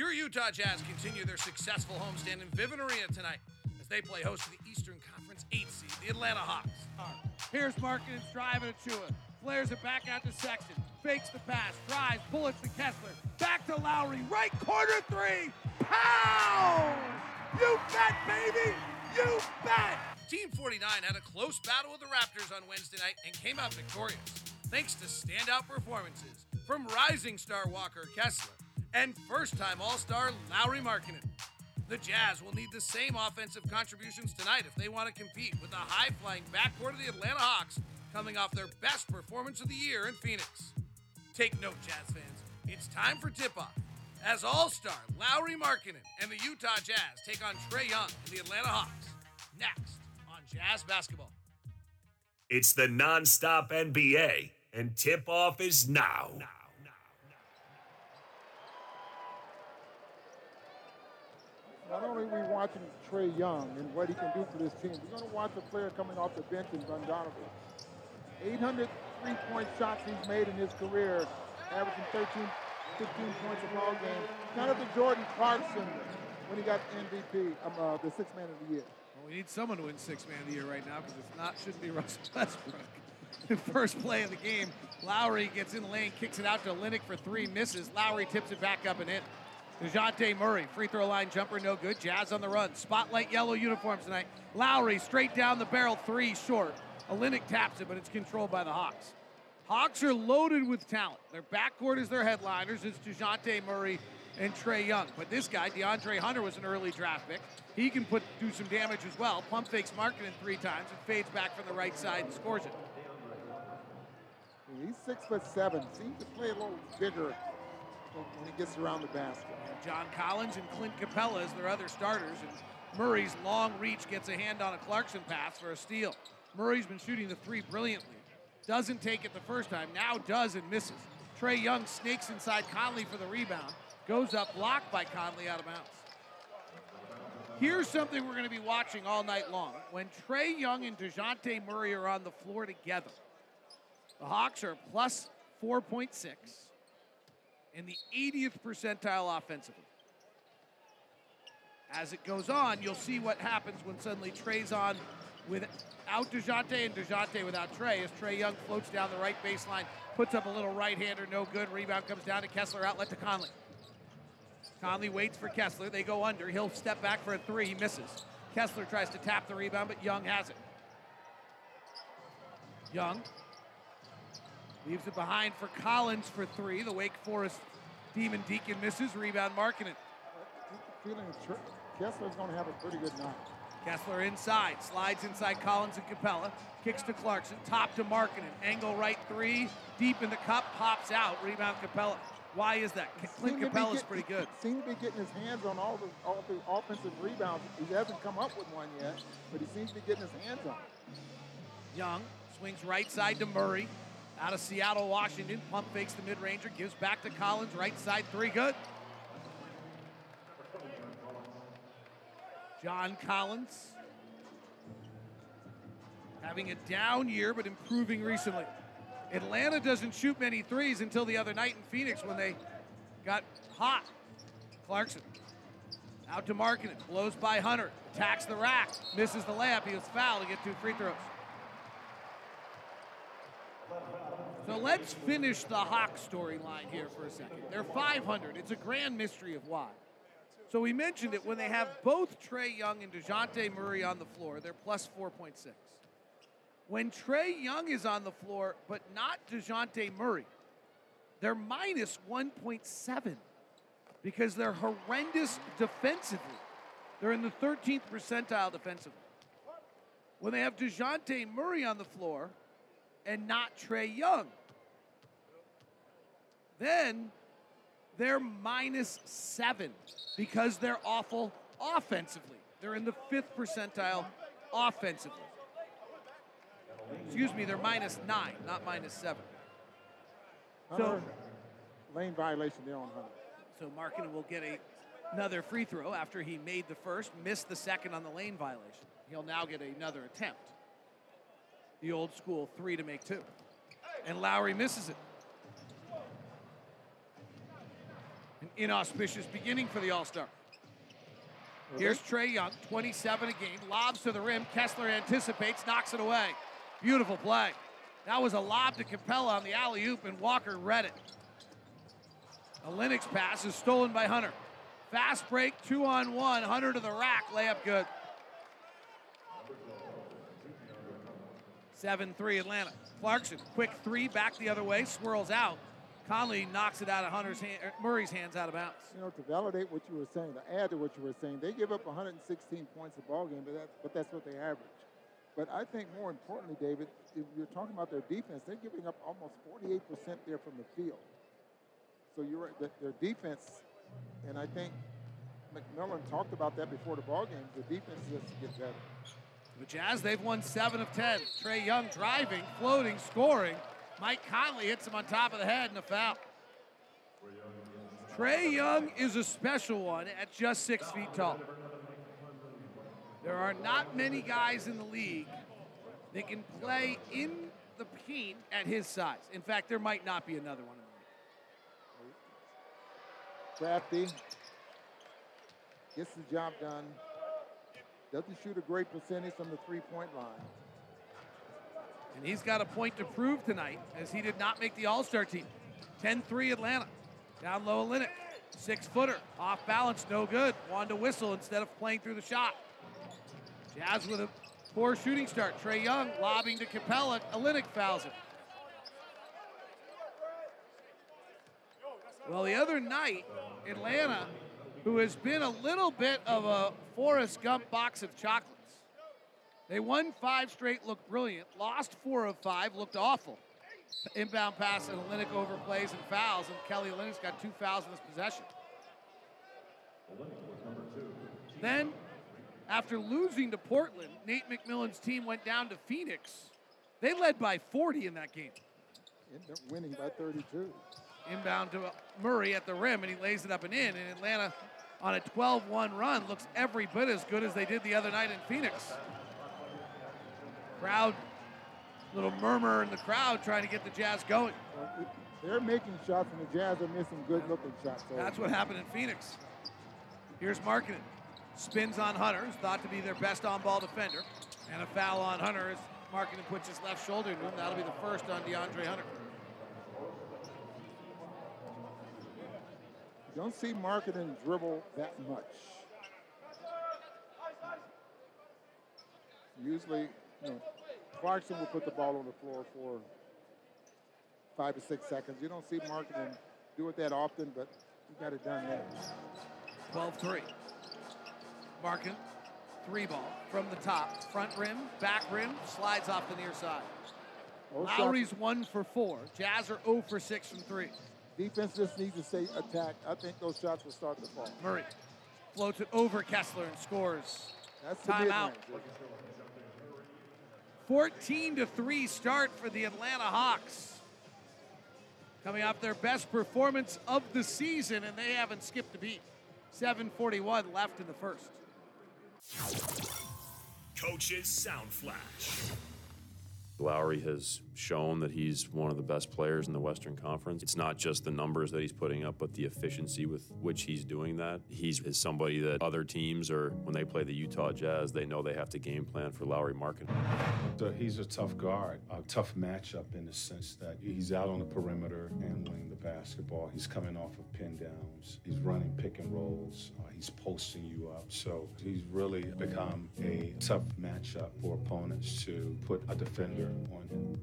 Your Utah Jazz continue their successful homestand in Vivint Arena tonight as they play host to the Eastern Conference 8 seed, the Atlanta Hawks. Here's Markkanen's driving to Chua. Flares it back out to Sexton. Fakes the pass. Drives. Bullets to Kessler. Back to Lauri. Right corner three. Pow! You bet, baby! You bet! Team 49 had a close battle with the Raptors on Wednesday night and came out victorious, thanks to standout performances from rising star Walker Kessler and first time All Star Lauri Markkanen. The Jazz will need the same offensive contributions tonight if they want to compete with the high flying backcourt of the Atlanta Hawks coming off their best performance of the year in Phoenix. Take note, Jazz fans, it's time for tip off as All Star Lauri Markkanen and the Utah Jazz take on Trae Young and the Atlanta Hawks next on Jazz Basketball. It's the nonstop NBA, and tip off is now. Not only are we watching Trae Young and what he can do for this team, we're going to watch a player coming off the bench in Bogdanovich. 800 three-point shots he's made in his career, averaging 13, 15 points a ball game. Kind of the Jordan Clarkson when he got MVP, um, uh, the sixth man of the year. Well, we need someone to win six man of the year right now because it's not shouldn't be Russell Westbrook. First play of the game, Lauri gets in the lane, kicks it out to Olynyk for three, misses. Lauri tips it back up and in. DeJounte Murray, free throw line jumper, no good. Jazz on the run. Spotlight yellow uniforms tonight. Lauri straight down the barrel, three short. Olynyk taps it, but it's controlled by the Hawks. Hawks are loaded with talent. Their backcourt is their headliners. It's DeJounte Murray and Trae Young. But this guy, DeAndre Hunter, was an early draft pick. He can put do some damage as well. Pump fakes Markkanen three times and fades back from the right side and scores it. He's six foot seven. Seems to play a little bigger when he gets around the basket. John Collins and Clint Capela as their other starters. And Murray's long reach gets a hand on a Clarkson pass for a steal. Murray's been shooting the three brilliantly. Doesn't take it the first time, now does and misses. Trae Young snakes inside Conley for the rebound. Goes up, blocked by Conley out of bounds. Here's something we're going to be watching all night long. When Trae Young and DeJounte Murray are on the floor together, the Hawks are plus 4.6 in the 80th percentile offensively. As it goes on, you'll see what happens when suddenly Trae's on without DeJounte and DeJounte without Trae as Trae Young floats down the right baseline, puts up a little right-hander, no good. Rebound comes down to Kessler, outlet to Conley. Conley waits for Kessler. They go under. He'll step back for a three. He misses. Kessler tries to tap the rebound, but Young has it. Young leaves it behind for Collins for three. The Wake Forest Demon Deacon misses. Rebound Markkanen. Feeling Kessler's going to have a pretty good night. Kessler inside, slides inside Collins and Capela, kicks to Clarkson, top to Markkanen, angle right three, deep in the cup, pops out, rebound Capela. Why is that? Clint Capela's pretty good. Seems to be getting his hands on all the all the offensive rebounds. He hasn't come up with one yet, but he seems to be getting his hands on. it. Young swings right side to Murray, out of Seattle, Washington. Pump fakes the mid-ranger, gives back to Collins, right side three, good. John Collins having a down year, but improving recently. Atlanta doesn't shoot many threes until the other night in Phoenix when they got hot. Clarkson out to Markkanen, blows by Hunter, attacks the rack, misses the layup. He was fouled to get two free throws. So let's finish the Hawk storyline here for a second. They're 500. It's a grand mystery of why. So we mentioned it when they have both Trae Young and DeJounte Murray on the floor, they're plus 4.6. When Trae Young is on the floor, but not DeJounte Murray, they're minus 1.7 because they're horrendous defensively. They're in the 13th percentile defensively. When they have DeJounte Murray on the floor and not Trae Young, then they're minus seven because they're awful offensively. They're in the fifth percentile offensively. Excuse me, they're minus nine, not minus seven. So, lane violation there on Hunter. So Markkanen will get a, another free throw after he made the first, missed the second on the lane violation. He'll now get another attempt. The old school three to make two. And Lauri misses it. An inauspicious beginning for the All Star. Here's Trae Young, 27 a game, lobs to the rim. Kessler anticipates, knocks it away. Beautiful play. That was a lob to Capela on the alley oop, and Walker read it. Olynyk pass is stolen by Hunter. Fast break, two on one. Hunter to the rack, layup good. 7 3 Atlanta. Clarkson, quick three, back the other way, swirls out. Conley knocks it out of Hunter's hand, er, Murray's hands out of bounds. You know, to validate what you were saying, to add to what you were saying, they give up 116 points a ball game, but that's, but that's what they average. But I think more importantly, David, if you're talking about their defense, they're giving up almost 48% there from the field. So you're right, their defense, and I think McMillan talked about that before the ball game. The defense has to get better. The Jazz, they've won seven of 10. Trae Young driving, floating, scoring. Mike Conley hits him on top of the head and a foul. Trae Young is a special one at just six feet tall. There are not many guys in the league that can play in the paint at his size. In fact, there might not be another one in the league. Crafty gets the job done. Doesn't shoot a great percentage from the three-point line. And he's got a point to prove tonight as he did not make the All-Star team. 10-3 Atlanta. Down low, Olynyk. Six footer. Off balance, no good. Wanted to whistle instead of playing through the shot. Jazz with a poor shooting start. Trae Young lobbing to Capela. Olynyk fouls him. Well, the other night, Atlanta, who has been a little bit of a Forrest Gump box of chocolates, they won five straight, looked brilliant. Lost four of five, looked awful. Inbound pass and Olynyk overplays and fouls, and Kelly Olynyk's got two fouls in this possession. Then, after losing to Portland, Nate McMillan's team went down to Phoenix. They led by 40 in that game. Ended up winning by 32. Inbound to Murray at the rim, and he lays it up and in. And Atlanta, on a 12 1 run, looks every bit as good as they did the other night in Phoenix. Crowd, little murmur in the crowd trying to get the Jazz going. They're making shots, and the Jazz are missing good-looking shots. So That's what happened in Phoenix. Here's Markkanen. Spins on Hunter, who's thought to be their best on ball defender. And a foul on Hunter as Markkanen puts his left shoulder into him. That'll be the first on DeAndre Hunter. Don't see Markkanen dribble that much. Usually, you know, Clarkson will put the ball on the floor for five to six seconds. You don't see Markkanen do it that often, but he got it done there. 12 3. Markkanen, three ball from the top. Front rim, back rim, slides off the near side. Those Lauri's one for four. Jazz are 0 for 6 from three. Defense just needs to stay attack. I think those shots will start to fall. Murray floats it over Kessler and scores. That's Timeout. 14 to 3 start for the Atlanta Hawks. Coming off their best performance of the season, and they haven't skipped a beat. 741 left in the first. Coach's Sound Flash. Lauri has shown that he's one of the best players in the Western Conference. It's not just the numbers that he's putting up, but the efficiency with which he's doing that. He's is somebody that other teams or when they play the Utah Jazz, they know they have to game plan for Lauri Markkanen. So he's a tough guard, a tough matchup in the sense that he's out on the perimeter handling the basketball. He's coming off of pin downs. He's running pick and rolls. Uh, he's posting you up. So he's really become a tough matchup for opponents to put a defender on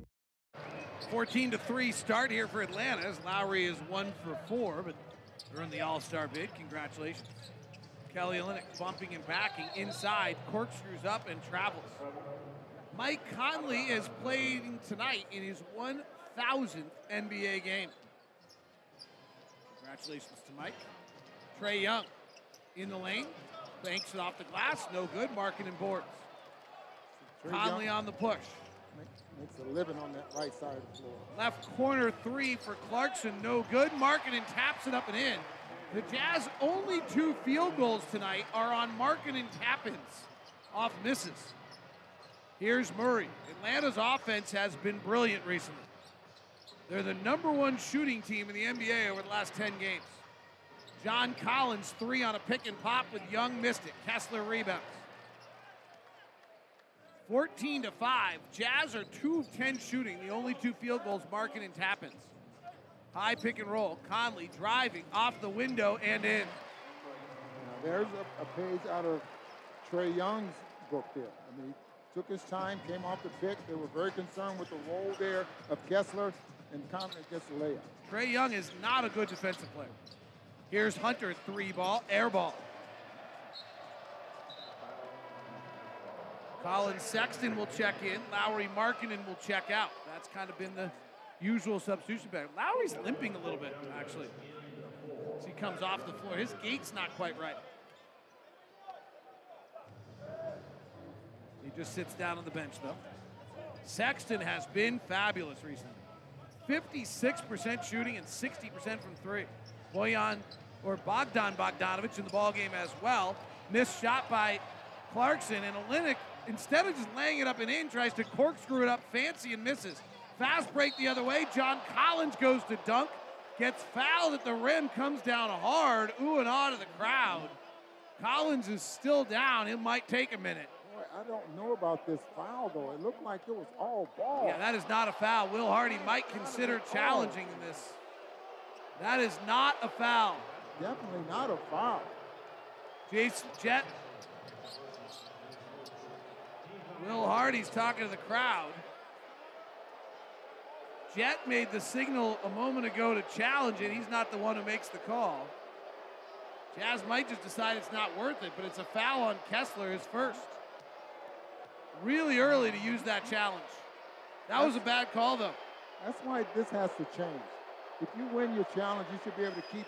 14 to 3 start here for Atlanta as Lauri is one for four, but they're in the All Star bid. Congratulations. Kelly Olynyk bumping and backing inside, corkscrews up and travels. Mike Conley is playing tonight in his 1,000th NBA game. Congratulations to Mike. Trae Young in the lane. Banks it off the glass. No good. Markkanen boards. Conley on the push. Make- makes a living on that right side of the floor. Left corner three for Clarkson. No good. Markkanen taps it up and in. The Jazz only two field goals tonight are on Markkanen and tap-ins off misses. Here's Murray. Atlanta's offense has been brilliant recently. They're the number one shooting team in the NBA over the last 10 games. John Collins, three on a pick and pop with Young missed it. Kessler rebounds. 14 to 5. Jazz are 2 of 10 shooting, the only two field goals Markkanen and tap-ins. High pick and roll. Conley driving off the window and in. Now, there's a, a page out of Trae Young's book there. I mean, he took his time, came off the pick. They were very concerned with the role there of Kessler, and Conley gets the layup. Trae Young is not a good defensive player. Here's Hunter, three ball, air ball. Colin Sexton will check in. Lauri Markkanen will check out. That's kind of been the usual substitution pattern. Lauri's limping a little bit, actually. As he comes off the floor. His gait's not quite right. He just sits down on the bench, though. Sexton has been fabulous recently. 56% shooting and 60% from three. Bojan or Bogdan Bogdanovich in the ball game as well. Missed shot by Clarkson and Olynyk, instead of just laying it up and in, tries to corkscrew it up fancy and misses. Fast break the other way. John Collins goes to dunk, gets fouled at the rim, comes down hard. Ooh and ah to the crowd. Collins is still down. It might take a minute. Boy, I don't know about this foul, though. It looked like it was all ball. Yeah, that is not a foul. Will Hardy might consider challenging this. That is not a foul. Definitely not a foul. Jason Jet. Will Hardy's talking to the crowd. Jet made the signal a moment ago to challenge it. He's not the one who makes the call. Jazz might just decide it's not worth it, but it's a foul on Kessler, his first. Really early to use that challenge. That was a bad call, though. That's why this has to change. If you win your challenge, you should be able to keep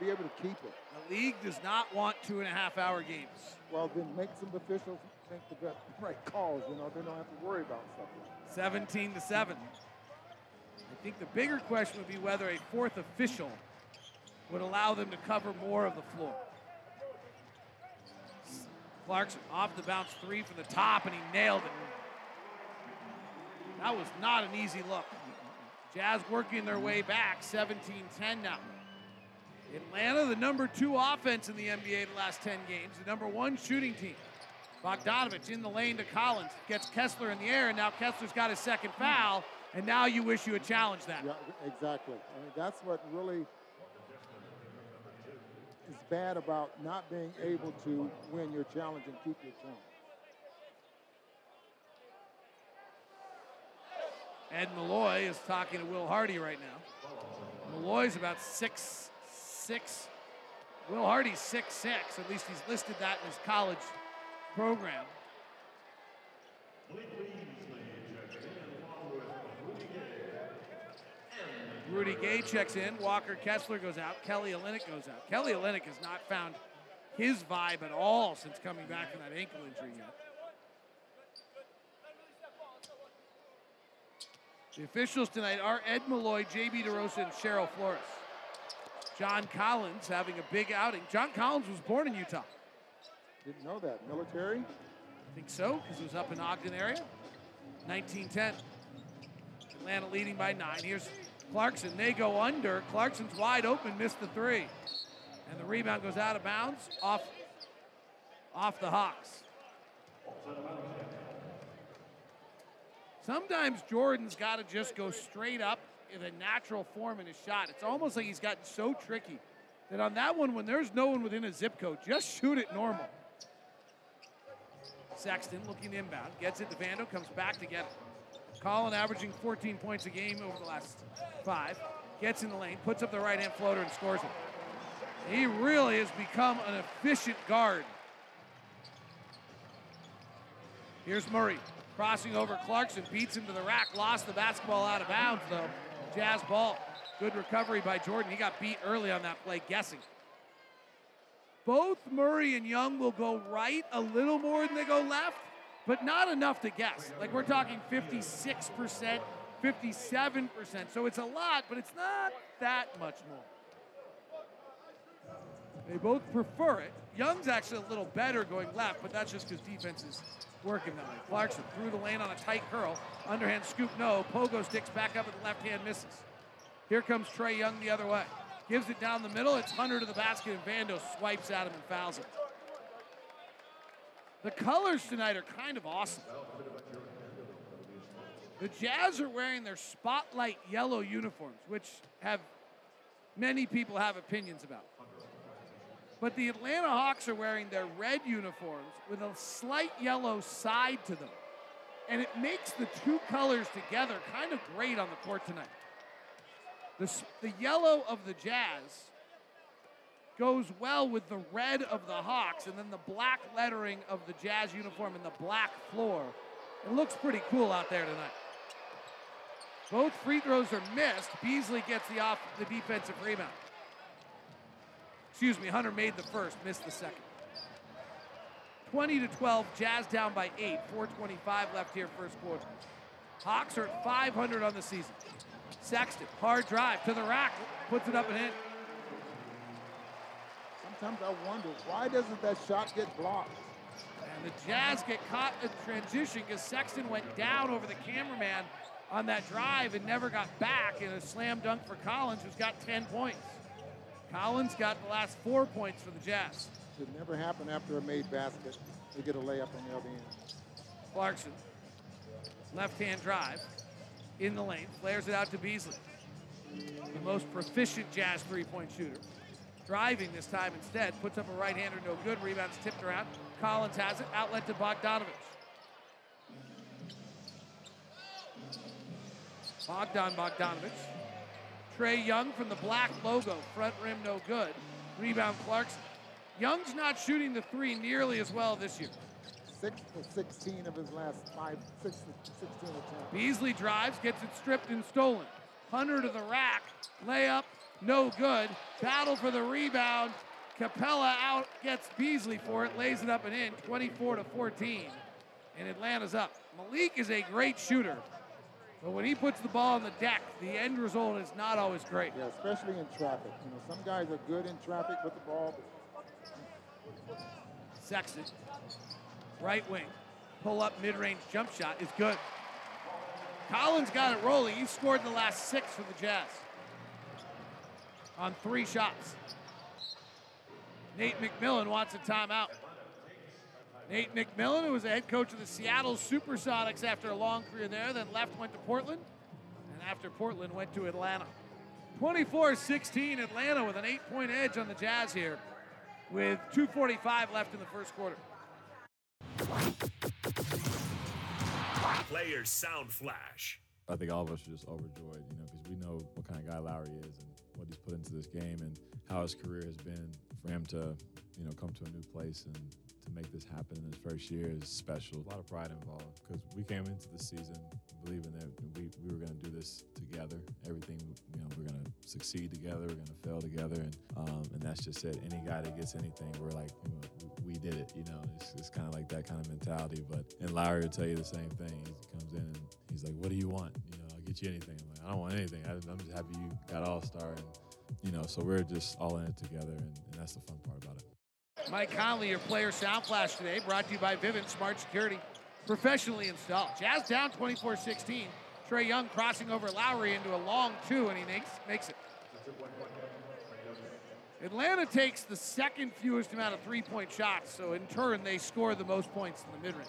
be able to keep it. The league does not want two and a half hour games. Well, then make some officials make the best right calls. You know, they don't have to worry about something. 17 to 7. I think the bigger question would be whether a fourth official would allow them to cover more of the floor. Clarkson off the bounce three from the top, and he nailed it. That was not an easy look. Jazz working their way back, 17 10 now. Atlanta, the number two offense in the NBA the last 10 games, the number one shooting team. Bogdanovich in the lane to Collins, gets Kessler in the air, and now Kessler's got his second foul, and now you wish you had challenged that. Yeah, exactly. I mean, that's what really is bad about not being able to win your challenge and keep your challenge. Ed Malloy is talking to Will Hardy right now. Malloy's about six six. Will Hardy's six six. At least he's listed that in his college program. Rudy Gay checks in. Walker Kessler goes out. Kelly Olynyk goes out. Kelly Olynyk has not found his vibe at all since coming back from that ankle injury yet. The officials tonight are Ed Malloy, JB DeRosa, and Cheryl Flores. John Collins having a big outing. John Collins was born in Utah. Didn't know that. Military? I think so, because it was up in Ogden area. 1910. Atlanta leading by nine. Here's Clarkson. They go under. Clarkson's wide open, missed the three. And the rebound goes out of bounds off, off the Hawks. Sometimes Jordan's got to just go straight up in a natural form in his shot. It's almost like he's gotten so tricky that on that one, when there's no one within a zip code, just shoot it normal. Sexton looking inbound, gets it to Vando, comes back to get it. Colin averaging 14 points a game over the last five. Gets in the lane, puts up the right hand floater, and scores it. He really has become an efficient guard. Here's Murray crossing over Clarkson, beats him to the rack, lost the basketball out of bounds though. Jazz ball. Good recovery by Jordan. He got beat early on that play, guessing. Both Murray and Young will go right a little more than they go left, but not enough to guess. Like we're talking 56%, 57%. So it's a lot, but it's not that much more. They both prefer it. Young's actually a little better going left, but that's just because defense is working that way. Clarkson through the lane on a tight curl. Underhand scoop, no. Pogo sticks back up at the left hand, misses. Here comes Trae Young the other way. Gives it down the middle. It's Hunter to the basket, and Vando swipes at him and fouls him. The colors tonight are kind of awesome. The Jazz are wearing their spotlight yellow uniforms, which have many people have opinions about. But the Atlanta Hawks are wearing their red uniforms with a slight yellow side to them. And it makes the two colors together kind of great on the court tonight. The, the yellow of the Jazz goes well with the red of the Hawks, and then the black lettering of the Jazz uniform and the black floor. It looks pretty cool out there tonight. Both free throws are missed. Beasley gets the off the defensive rebound. Excuse me, Hunter made the first, missed the second. 20 to 12, Jazz down by eight. 425 left here, first quarter. Hawks are at 500 on the season. Sexton, hard drive to the rack, puts it up and in. Sometimes I wonder why doesn't that shot get blocked? And the Jazz get caught in transition because Sexton went down over the cameraman on that drive and never got back in a slam dunk for Collins, who's got 10 points. Collins got the last four points for the Jazz. It never happened after a made basket. They get a layup on the other end. Clarkson, left hand drive in the lane, flares it out to Beasley. The most proficient Jazz three point shooter. Driving this time instead, puts up a right hander, no good. Rebounds tipped around. Collins has it, outlet to Bogdanovich. Bogdan Bogdanovich. Trae Young from the black logo, front rim no good. Rebound Clarkson. Young's not shooting the three nearly as well this year. Six for 16 of his last five, six for 16 attempts. Beasley drives, gets it stripped and stolen. Hunter to the rack, layup, no good. Battle for the rebound. Capela out, gets Beasley for it, lays it up and in, 24 to 14. And Atlanta's up. Malik is a great shooter, but when he puts the ball on the deck, the end result is not always great. Yeah, especially in traffic. You know, some guys are good in traffic with the ball. Sexton, right wing, pull up mid range jump shot is good. Collins got it rolling. He scored the last six for the Jazz on three shots. Nate McMillan wants a timeout. Nate McMillan, who was the head coach of the Seattle Supersonics after a long career there, then left, went to Portland, and after Portland, went to Atlanta. 24 16, Atlanta with an eight point edge on the Jazz here with 2.45 left in the first quarter. Players Sound Flash. I think all of us are just overjoyed, you know, because we know what kind of guy Lauri is and what he's put into this game and how his career has been. For him to, you know, come to a new place and to make this happen in his first year is special. A lot of pride involved because we came into the season believing that we, we were going to do this together. Everything, you know, we're going to succeed together, we're going to fail together, and um, and that's just it. Any guy that gets anything, we're like, you know, did it. You know, it's, it's kind of like that kind of mentality. But and Lauri will tell you the same thing. He comes in and he's like, "What do you want? You know, I'll get you anything." I'm like, "I don't want anything. I, I'm just happy you got All Star." And you know, so we're just all in it together, and, and that's the fun part about it. Mike Conley, your player sound flash today, brought to you by Vivint Smart Security, professionally installed. Jazz down 24 16. Trae Young crossing over Lauri into a long two, and he makes, makes it. Atlanta takes the second fewest amount of three point shots, so in turn, they score the most points in the mid range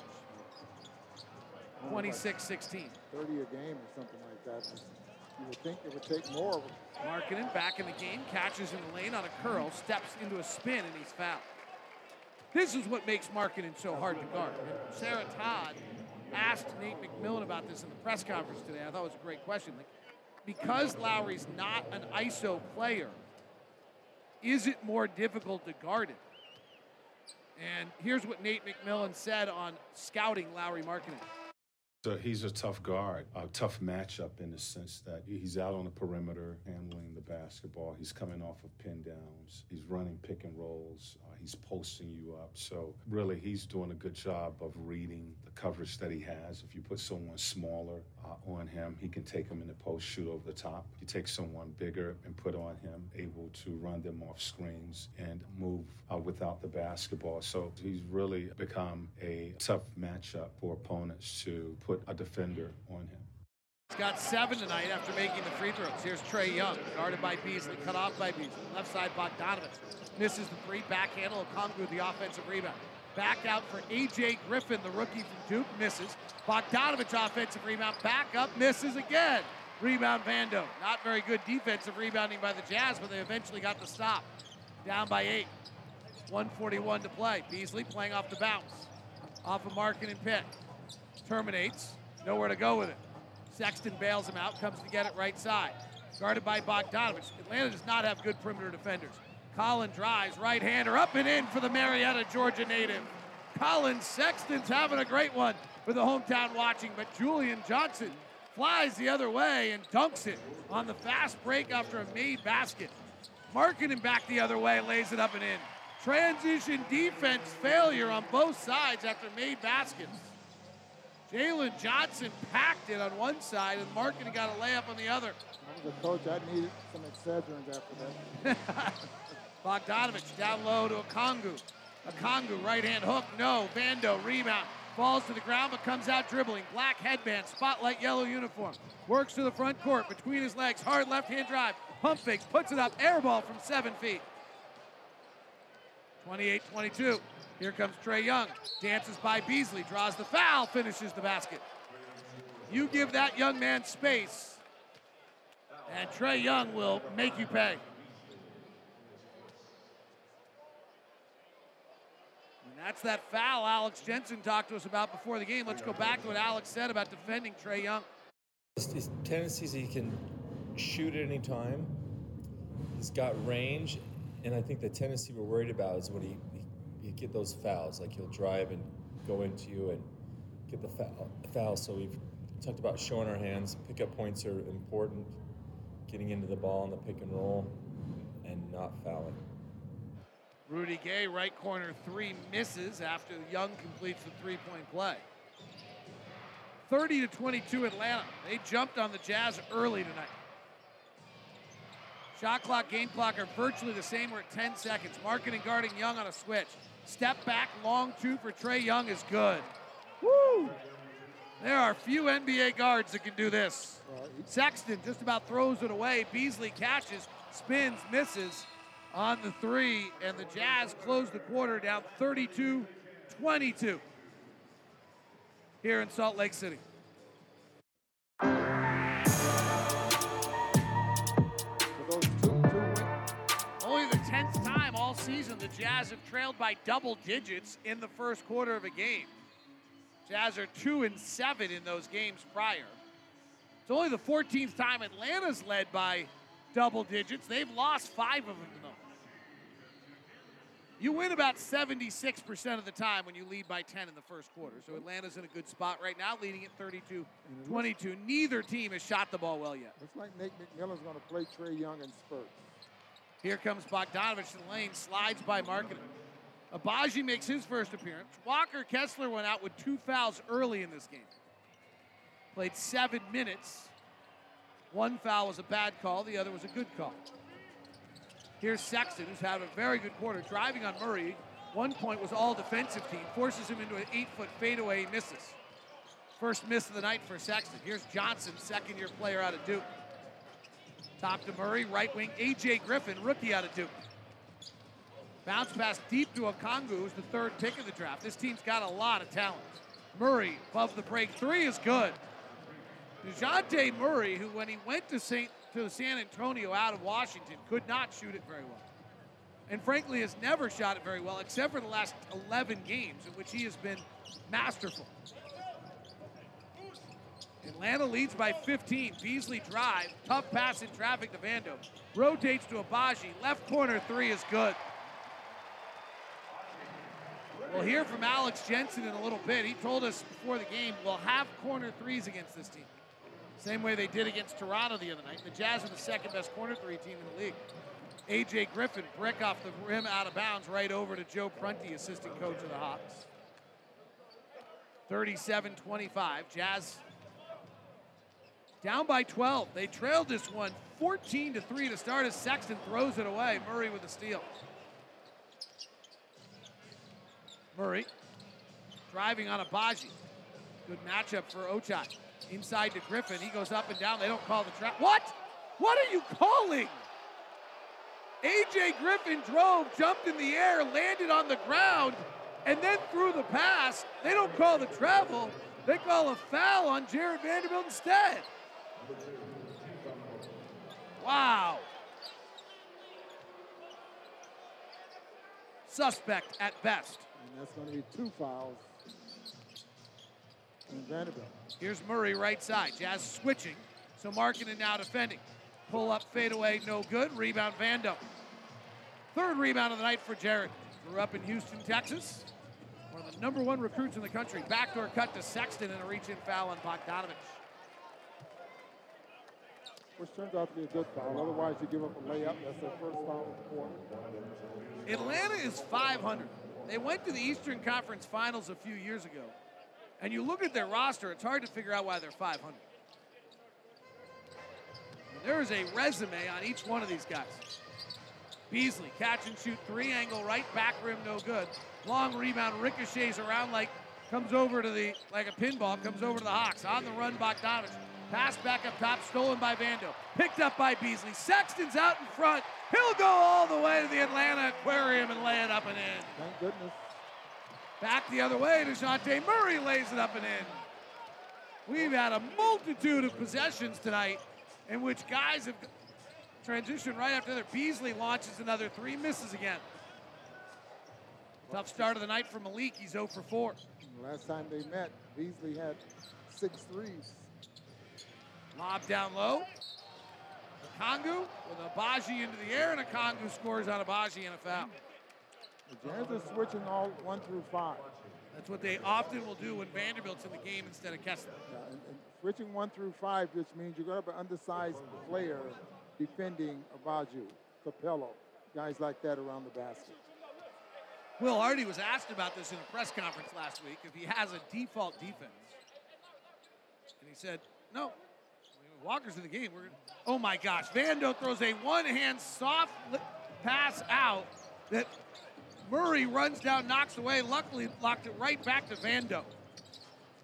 26 16. 30 a game or something like that. You would think it would take more. Markkanen back in the game, catches in the lane on a curl, steps into a spin, and he's fouled. This is what makes Markkanen so hard to guard. And Sarah Todd asked Nate McMillan about this in the press conference today. I thought it was a great question. Like, because Lauri's not an ISO player, is it more difficult to guard it? And here's what Nate McMillan said on scouting Lauri Markkanen. So he's a tough guard, a tough matchup in the sense that he's out on the perimeter handling the basketball. He's coming off of pin downs. He's running pick and rolls. Uh, he's posting you up. So really, he's doing a good job of reading the coverage that he has. If you put someone smaller uh, on him, he can take him in the post, shoot over the top. You take someone bigger and put on him, able to run them off screens and move uh, without the basketball. So he's really become a tough matchup for opponents to put a defender on him. He's got seven tonight after making the free throws. Here's Trae Young, guarded by Beasley, cut off by Beasley. Left side, Bogdanovich misses the three. Back handle, Okongwu, the offensive rebound. Back out for A.J. Griffin, the rookie from Duke, misses. Bogdanovich, offensive rebound. Back up, misses again. Rebound, Vando. Not very good defensive rebounding by the Jazz, but they eventually got the stop. Down by eight. 141 to play. Beasley playing off the bounce. Off of Markkanen and Pitt terminates. Nowhere to go with it. Sexton bails him out, comes to get it right side. Guarded by Bogdanovich. Atlanta does not have good perimeter defenders. Collin drives, right hander up and in for the Marietta, Georgia native. Collin Sexton's having a great one for the hometown watching, but Jalen Johnson flies the other way and dunks it on the fast break after a made basket. Markkanen back the other way, lays it up and in. Transition defense failure on both sides after made baskets. Jalen Johnson packed it on one side, and Markkanen got a layup on the other. I was a coach. I needed some Excedrins after that. Bogdanovich down low to Okongwu. A Kongu right hand hook, no. Vando rebound. Falls to the ground but comes out dribbling. Black headband, spotlight yellow uniform. Works to the front court between his legs. Hard left hand drive. Pump fakes, puts it up. Air ball from seven feet. 28 22. Here comes Trae Young. Dances by Beasley, draws the foul, finishes the basket. You give that young man space, and Trae Young will make you pay. That's that foul Alex Jensen talked to us about before the game. Let's go back to what Alex said about defending Trae Young. His tendencies, he can shoot at any time. He's got range, and I think the tendency we're worried about is when he you get those fouls. Like he'll drive and go into you and get the foul. foul. So we've talked about showing our hands. Pickup points are important. Getting into the ball in the pick and roll, and not fouling. Rudy Gay, right corner three misses after Young completes the three-point play. 30 to 22 Atlanta. They jumped on the Jazz early tonight. Shot clock, game clock are virtually the same. We're at 10 seconds. Markkanen guarding Young on a switch. Step back, long two for Trae Young is good. Woo! There are few NBA guards that can do this. Sexton just about throws it away. Beasley catches, spins, misses on the three, and the Jazz close the quarter down 32 22 here in Salt Lake City. Only the 10th time all season, the Jazz have trailed by double digits in the first quarter of a game. Jazz are two and seven in those games prior. It's only the 14th time Atlanta's led by double digits. They've lost five of them. You win about 76% of the time when you lead by 10 in the first quarter. So Atlanta's in a good spot right now, leading at 32 22. Neither team has shot the ball well yet. Looks like Nate McMillan's going to play Trae Young in spurts. Here comes Bogdanovich to the lane, slides by Markkanen. Agbaji makes his first appearance. Walker Kessler went out with two fouls early in this game. Played seven minutes. One foul was a bad call, the other was a good call. Here's Sexton, who's had a very good quarter, driving on Murray. One point was all defensive team, forces him into an eight foot fadeaway, misses. First miss of the night for Sexton. Here's Johnson, second year player out of Duke. Top to Murray, right wing A.J. Griffin, rookie out of Duke. Bounce pass deep to Okongwu, who's the third pick of the draft. This team's got a lot of talent. Murray above the break three is good. DeJounte Murray, who when he went to St. to San Antonio out of Washington, could not shoot it very well. And frankly has never shot it very well, except for the last 11 games in which he has been masterful. Atlanta leads by 15. Beasley drive. Tough pass in traffic to Vando. Rotates to Agbaji. Left corner three is good. We'll hear from Alex Jensen in a little bit. He told us before the game we'll have corner threes against this team. Same way they did against Toronto the other night. The Jazz are the second best corner three team in the league. A.J. Griffin, brick off the rim out of bounds, right over to Joe Prunty, assistant coach of the Hawks. 37 25. Jazz down by 12. They trailed this one 14 to 3 to start as Sexton throws it away. Murray with the steal. Murray driving on a Agbaji. Good matchup for Ochai. Inside to Griffin. He goes up and down. They don't call the trap. What? What are you calling? AJ Griffin drove, jumped in the air, landed on the ground, and then threw the pass. They don't call the travel. They call a foul on Jarred Vanderbilt instead. Wow. Suspect at best. And that's going to be two fouls in Vanderbilt. Here's Murray right side. Jazz switching. So Markkanen now defending. Pull up, fade away, no good. Rebound Vando. Third rebound of the night for Jarred. Grew up in Houston, Texas. One of the number one recruits in the country. Backdoor cut to Sexton and a reach-in foul on Bogdanovich. Which turns out to be a good foul. Otherwise, you give up a layup. That's their first foul of the quarter. Atlanta is 500. They went to the Eastern Conference Finals a few years ago. And you look at their roster, it's hard to figure out why they're 500. There is a resume on each one of these guys. Beasley, catch and shoot three angle right back rim, no good. Long rebound, ricochets around like comes over to the like a pinball, comes over to the Hawks. On the run, Bogdanovich. Pass back up top, stolen by Vando. Picked up by Beasley. Sexton's out in front. He'll go all the way to the Atlanta Aquarium and lay it up and in. Thank goodness. Back the other way, DeJounte Murray lays it up and in. We've had a multitude of possessions tonight in which guys have transitioned right after their Beasley launches another three, misses again. Tough start of the night for Malik. He's 0 for 4. Last time they met, Beasley had six threes. Lob down low. Kongu with Agbaji into the air, and Okongwu scores on Agbaji and a foul. The Jazz are switching all one through five. That's what they often will do when Vanderbilt's in the game instead of Kessler. Yeah, and, and switching one through five, which means you're going to have an undersized player defending Agbaji, Capela, guys like that around the basket. Will Hardy was asked about this in a press conference last week if he has a default defense. And he said, no. Walker's in the game. We're gonna, oh my gosh. Vando throws a one hand soft pass out that Murray runs down, knocks away. Luckily, locked it right back to Vando.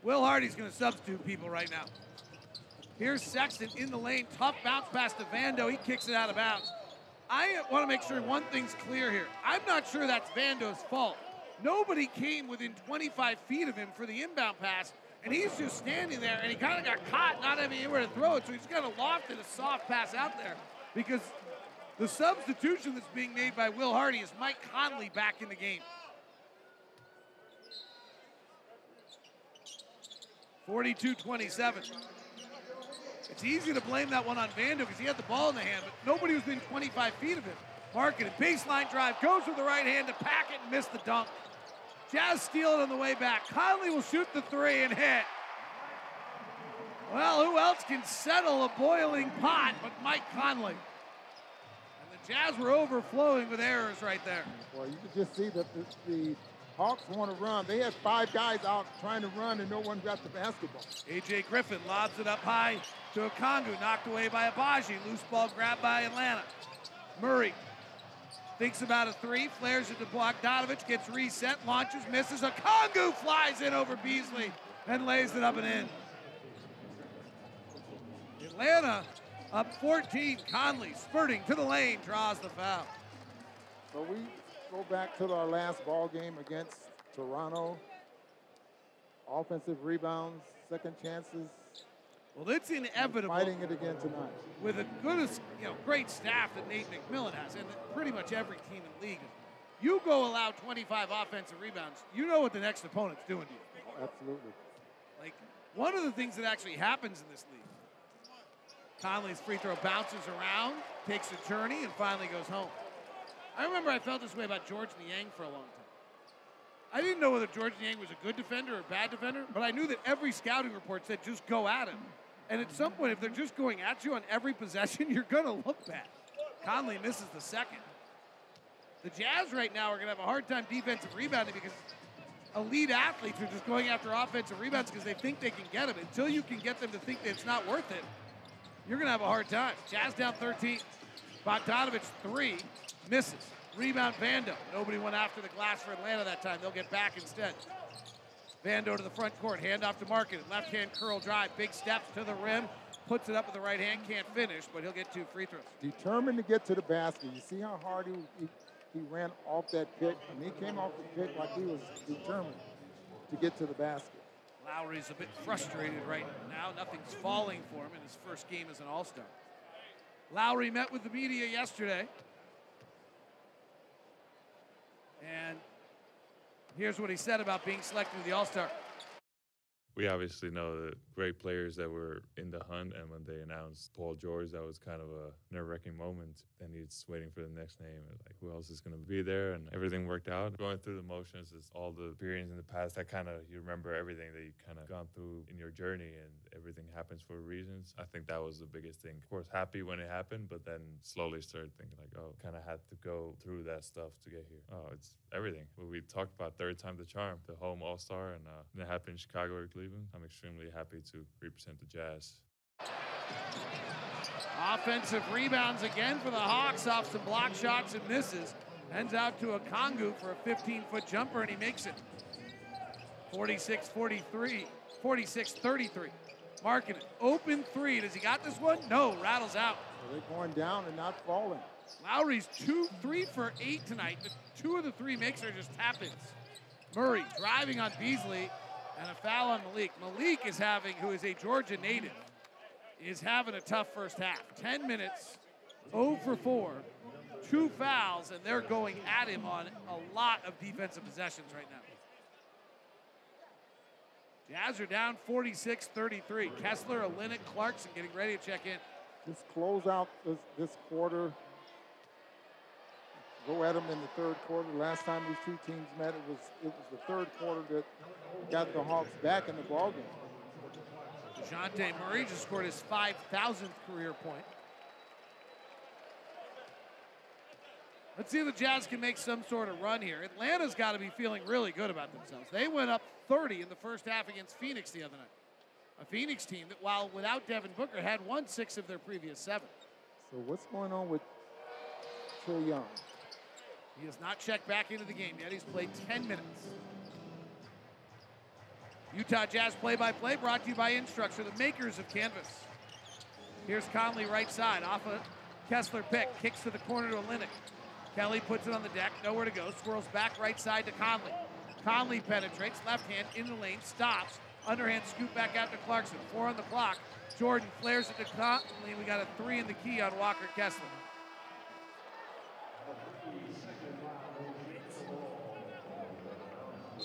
Will Hardy's going to substitute people right now. Here's Sexton in the lane. Tough bounce pass to Vando. He kicks it out of bounds. I want to make sure one thing's clear here. I'm not sure that's Vando's fault. Nobody came within 25 feet of him for the inbound pass, and he's just standing there, and he kind of got caught not having anywhere to throw it, so he's got to loft it a soft pass out there because the substitution that's being made by Will Hardy is Mike Conley back in the game. 42-27. It's easy to blame that one on Vando because he had the ball in the hand, but nobody was within 25 feet of him. Markkanen, baseline drive, goes with the right hand to pack it and miss the dunk. Jazz steal it on the way back. Conley will shoot the three and hit. Well, who else can settle a boiling pot but Mike Conley? The Jazz were overflowing with errors right there. Well, you could just see that the, the Hawks want to run. They had five guys out trying to run, and no one got the basketball. A.J. Griffin lobs it up high to Okongwu, knocked away by Agbaji. Loose ball grabbed by Atlanta. Murray thinks about a three, flares it to Bogdanovich, gets reset, launches, misses. Okongwu flies in over Beasley and lays it up and in. Atlanta up 14. Conley spurting to the lane, draws the foul. So we go back to our last ball game against Toronto. Offensive rebounds, second chances. Well, it's inevitable. Fighting it again tonight. With a good, you know, great staff that Nate McMillan has, and pretty much every team in the league. You go allow 25 offensive rebounds, you know what the next opponent's doing to you. Absolutely. Like one of the things that actually happens in this league. Conley's free throw bounces around, takes a journey, and finally goes home. I remember I felt this way about George Niang for a long time. I didn't know whether George Niang was a good defender or a bad defender, but I knew that every scouting report said just go at him. And at some point, if they're just going at you on every possession, you're going to look bad. Conley misses the second. The Jazz right now are going to have a hard time defensive rebounding because elite athletes are just going after offensive rebounds because they think they can get them. Until you can get them to think that it's not worth it, you're going to have a hard time. Jazz down 13. Bogdanovic, three, misses. Rebound, Vando. Nobody went after the glass for Atlanta that time. They'll get back instead. Vando to the front court, hand off to Market. Left hand curl drive, big steps to the rim, puts it up with the right hand, can't finish, but he'll get two free throws. Determined to get to the basket. You see how hard he, he, he ran off that pick? And he came off the pick like he was determined to get to the basket. Lauri's a bit frustrated right now. Nothing's falling for him in his first game as an All Star. Lauri met with the media yesterday. And here's what he said about being selected to the All Star. We obviously know the great players that were in the hunt, and when they announced Paul George, that was kind of a nerve-wracking moment. And he's waiting for the next name, and like who else is going to be there, and everything worked out. Going through the motions is all the experience in the past. That kind of you remember everything that you kind of gone through in your journey, and everything happens for reasons. I think that was the biggest thing. Of course, happy when it happened, but then slowly started thinking like, oh, kind of had to go through that stuff to get here. Oh, it's everything. We talked about, third time the charm, the home All Star, and uh, it happened in Chicago or Cleveland. I'm extremely happy to represent the Jazz. Offensive rebounds again for the Hawks off some block shots and misses. Ends out to Okongwu for a 15 foot jumper, and he makes it 46 43, 46 33. Markkanen, open three. Does he got this one? No, rattles out. Are They're going down and not falling. Lauri's two, three for eight tonight, but two of the three makes are just tap ins. Murray driving on Beasley and a foul on Malik. Malik is having, who is a Georgia native, is having a tough first half. 10 minutes, 0 for 4, two fouls, and they're going at him on a lot of defensive possessions right now. Jazz are down 46 33. Kessler, Olynyk, Clarkson getting ready to check in. Just close out this, this quarter. Go at them in the third quarter. Last time these two teams met, it was it was the third quarter that got the Hawks back in the ballgame. DeJounte Murray just scored his 5,000th career point. Let's see if the Jazz can make some sort of run here. Atlanta's got to be feeling really good about themselves. They went up 30 in the first half against Phoenix the other night. A Phoenix team that, while without Devin Booker, had won six of their previous seven. So what's going on with Trae Young? He has not checked back into the game yet. He's played 10 minutes. Utah Jazz play-by-play brought to you by Instructure, the makers of Canvas. Here's Conley right side, off a Kessler pick, kicks to the corner to Olynyk. Kelly puts it on the deck, nowhere to go, swirls back right side to Conley. Conley penetrates, left hand in the lane, stops, underhand scoop back out to Clarkson. Four on the clock. Jordan flares it to Conley. We got a three in the key on Walker Kessler.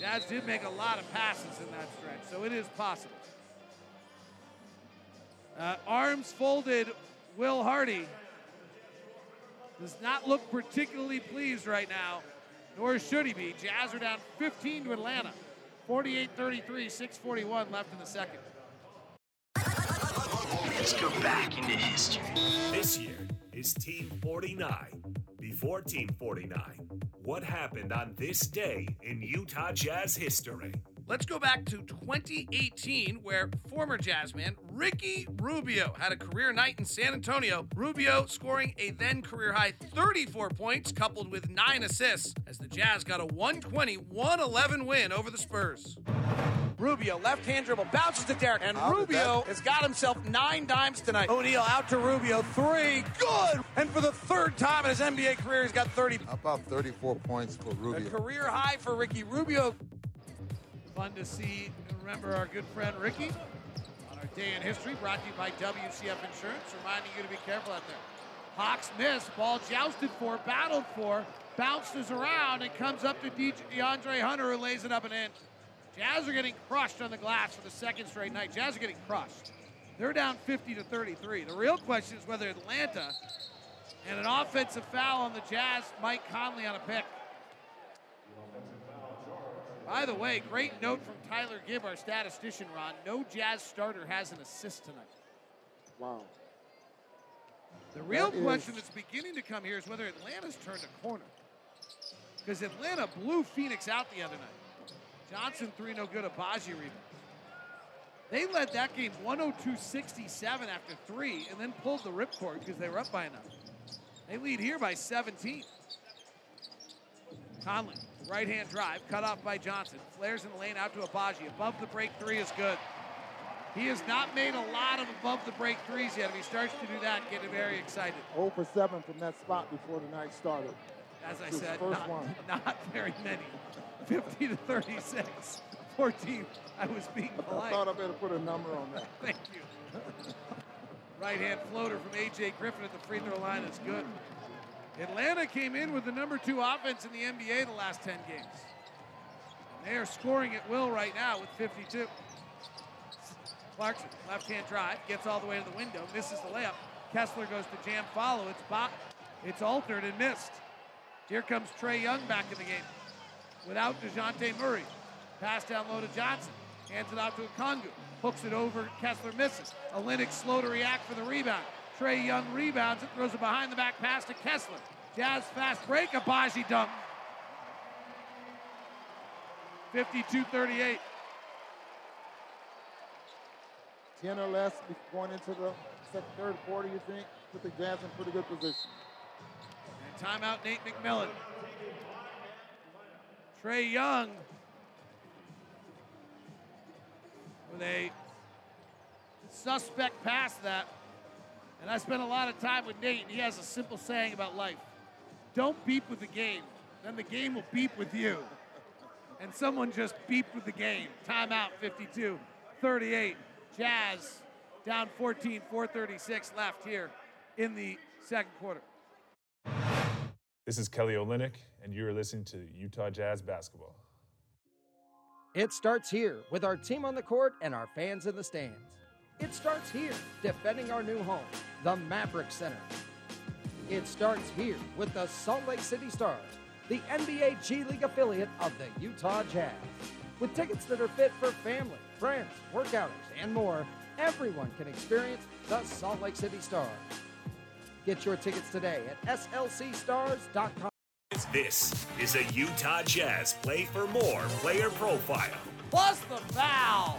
Jazz did make a lot of passes in that stretch, so it is possible. Uh, arms folded, Will Hardy does not look particularly pleased right now, nor should he be. Jazz are down 15 to Atlanta. 48 33, 641 left in the second. Let's go back into history. This year is Team 49. Before Team 49, what happened on this day in Utah Jazz history? Let's go back to 2018, where former Jazzman Ricky Rubio had a career night in San Antonio. Rubio scoring a then career high 34 points, coupled with nine assists, as the Jazz got a 120 111 win over the Spurs. Rubio, left hand dribble, bounces to Derek, and Rubio has got himself nine dimes tonight. O'Neale out to Rubio, three, good! And for the third time in his NBA career, he's got 30. About 34 points for A Rubio. career high for Ricky Rubio. Fun to see and remember our good friend Ricky on our day in history, brought to you by WCF Insurance, reminding you to be careful out there. Hawks miss, ball jousted for, battled for, bounces around, and comes up to DJ DeAndre Hunter, who lays it up and in. Jazz are getting crushed on the glass for the second straight night. Jazz are getting crushed. They're down 50 to 33. The real question is whether Atlanta and an offensive foul on the Jazz, Mike Conley on a pick. By the way, great note from Tyler Gibb, our statistician, Ron. No Jazz starter has an assist tonight. Wow. The real That question is- that's beginning to come here is whether Atlanta's turned a corner. Because Atlanta blew Phoenix out the other night. Johnson, three no good, Agbaji rebound. They led that game 102 67 after three and then pulled the ripcord because they were up by enough. They lead here by 17. Conley, right hand drive, cut off by Johnson. Flares in the lane out to Agbaji. Above the break three is good. He has not made a lot of above the break threes yet. If he starts to do that, get him very excited. 0 for 7 from that spot before the night started. As I His said, first not, one. not very many. 50 to 36. 14. I was being polite. I thought I better put a number on that. Thank you. right hand floater from A.J. Griffin at the free throw line is good. Atlanta came in with the number two offense in the NBA the last 10 games. And they are scoring at will right now with 52. Clarkson, left hand drive, gets all the way to the window, misses the layup. Kessler goes to jam follow. It's bo- it's altered and missed. Here comes Trae Young back in the game without DeJounte Murray. Pass down low to Johnson. Hands it out to Okongwu. Hooks it over. Kessler misses. Olynyk slow to react for the rebound. Trae Young rebounds it, throws a behind the back pass to Kessler. Jazz fast break. Agbaji dunk. 52 38. 10 or less going into the second, third quarter, you think? Put the Jazz in pretty good position. And timeout, Nate McMillan. Trae Young with a suspect pass that. And I spent a lot of time with Nate, and he has a simple saying about life don't beep with the game, then the game will beep with you. And someone just beeped with the game. Timeout 52 38. Jazz down 14, 436 left here in the second quarter. This is Kelly Olynyk, and you are listening to Utah Jazz basketball. It starts here with our team on the court and our fans in the stands. It starts here, defending our new home, the Maverik Center. It starts here with the Salt Lake City Stars, the NBA G League affiliate of the Utah Jazz. With tickets that are fit for family, friends, workouters, and more, everyone can experience the Salt Lake City Stars. Get your tickets today at slcstars.com. This is a Utah Jazz Play for More player profile. Plus the foul.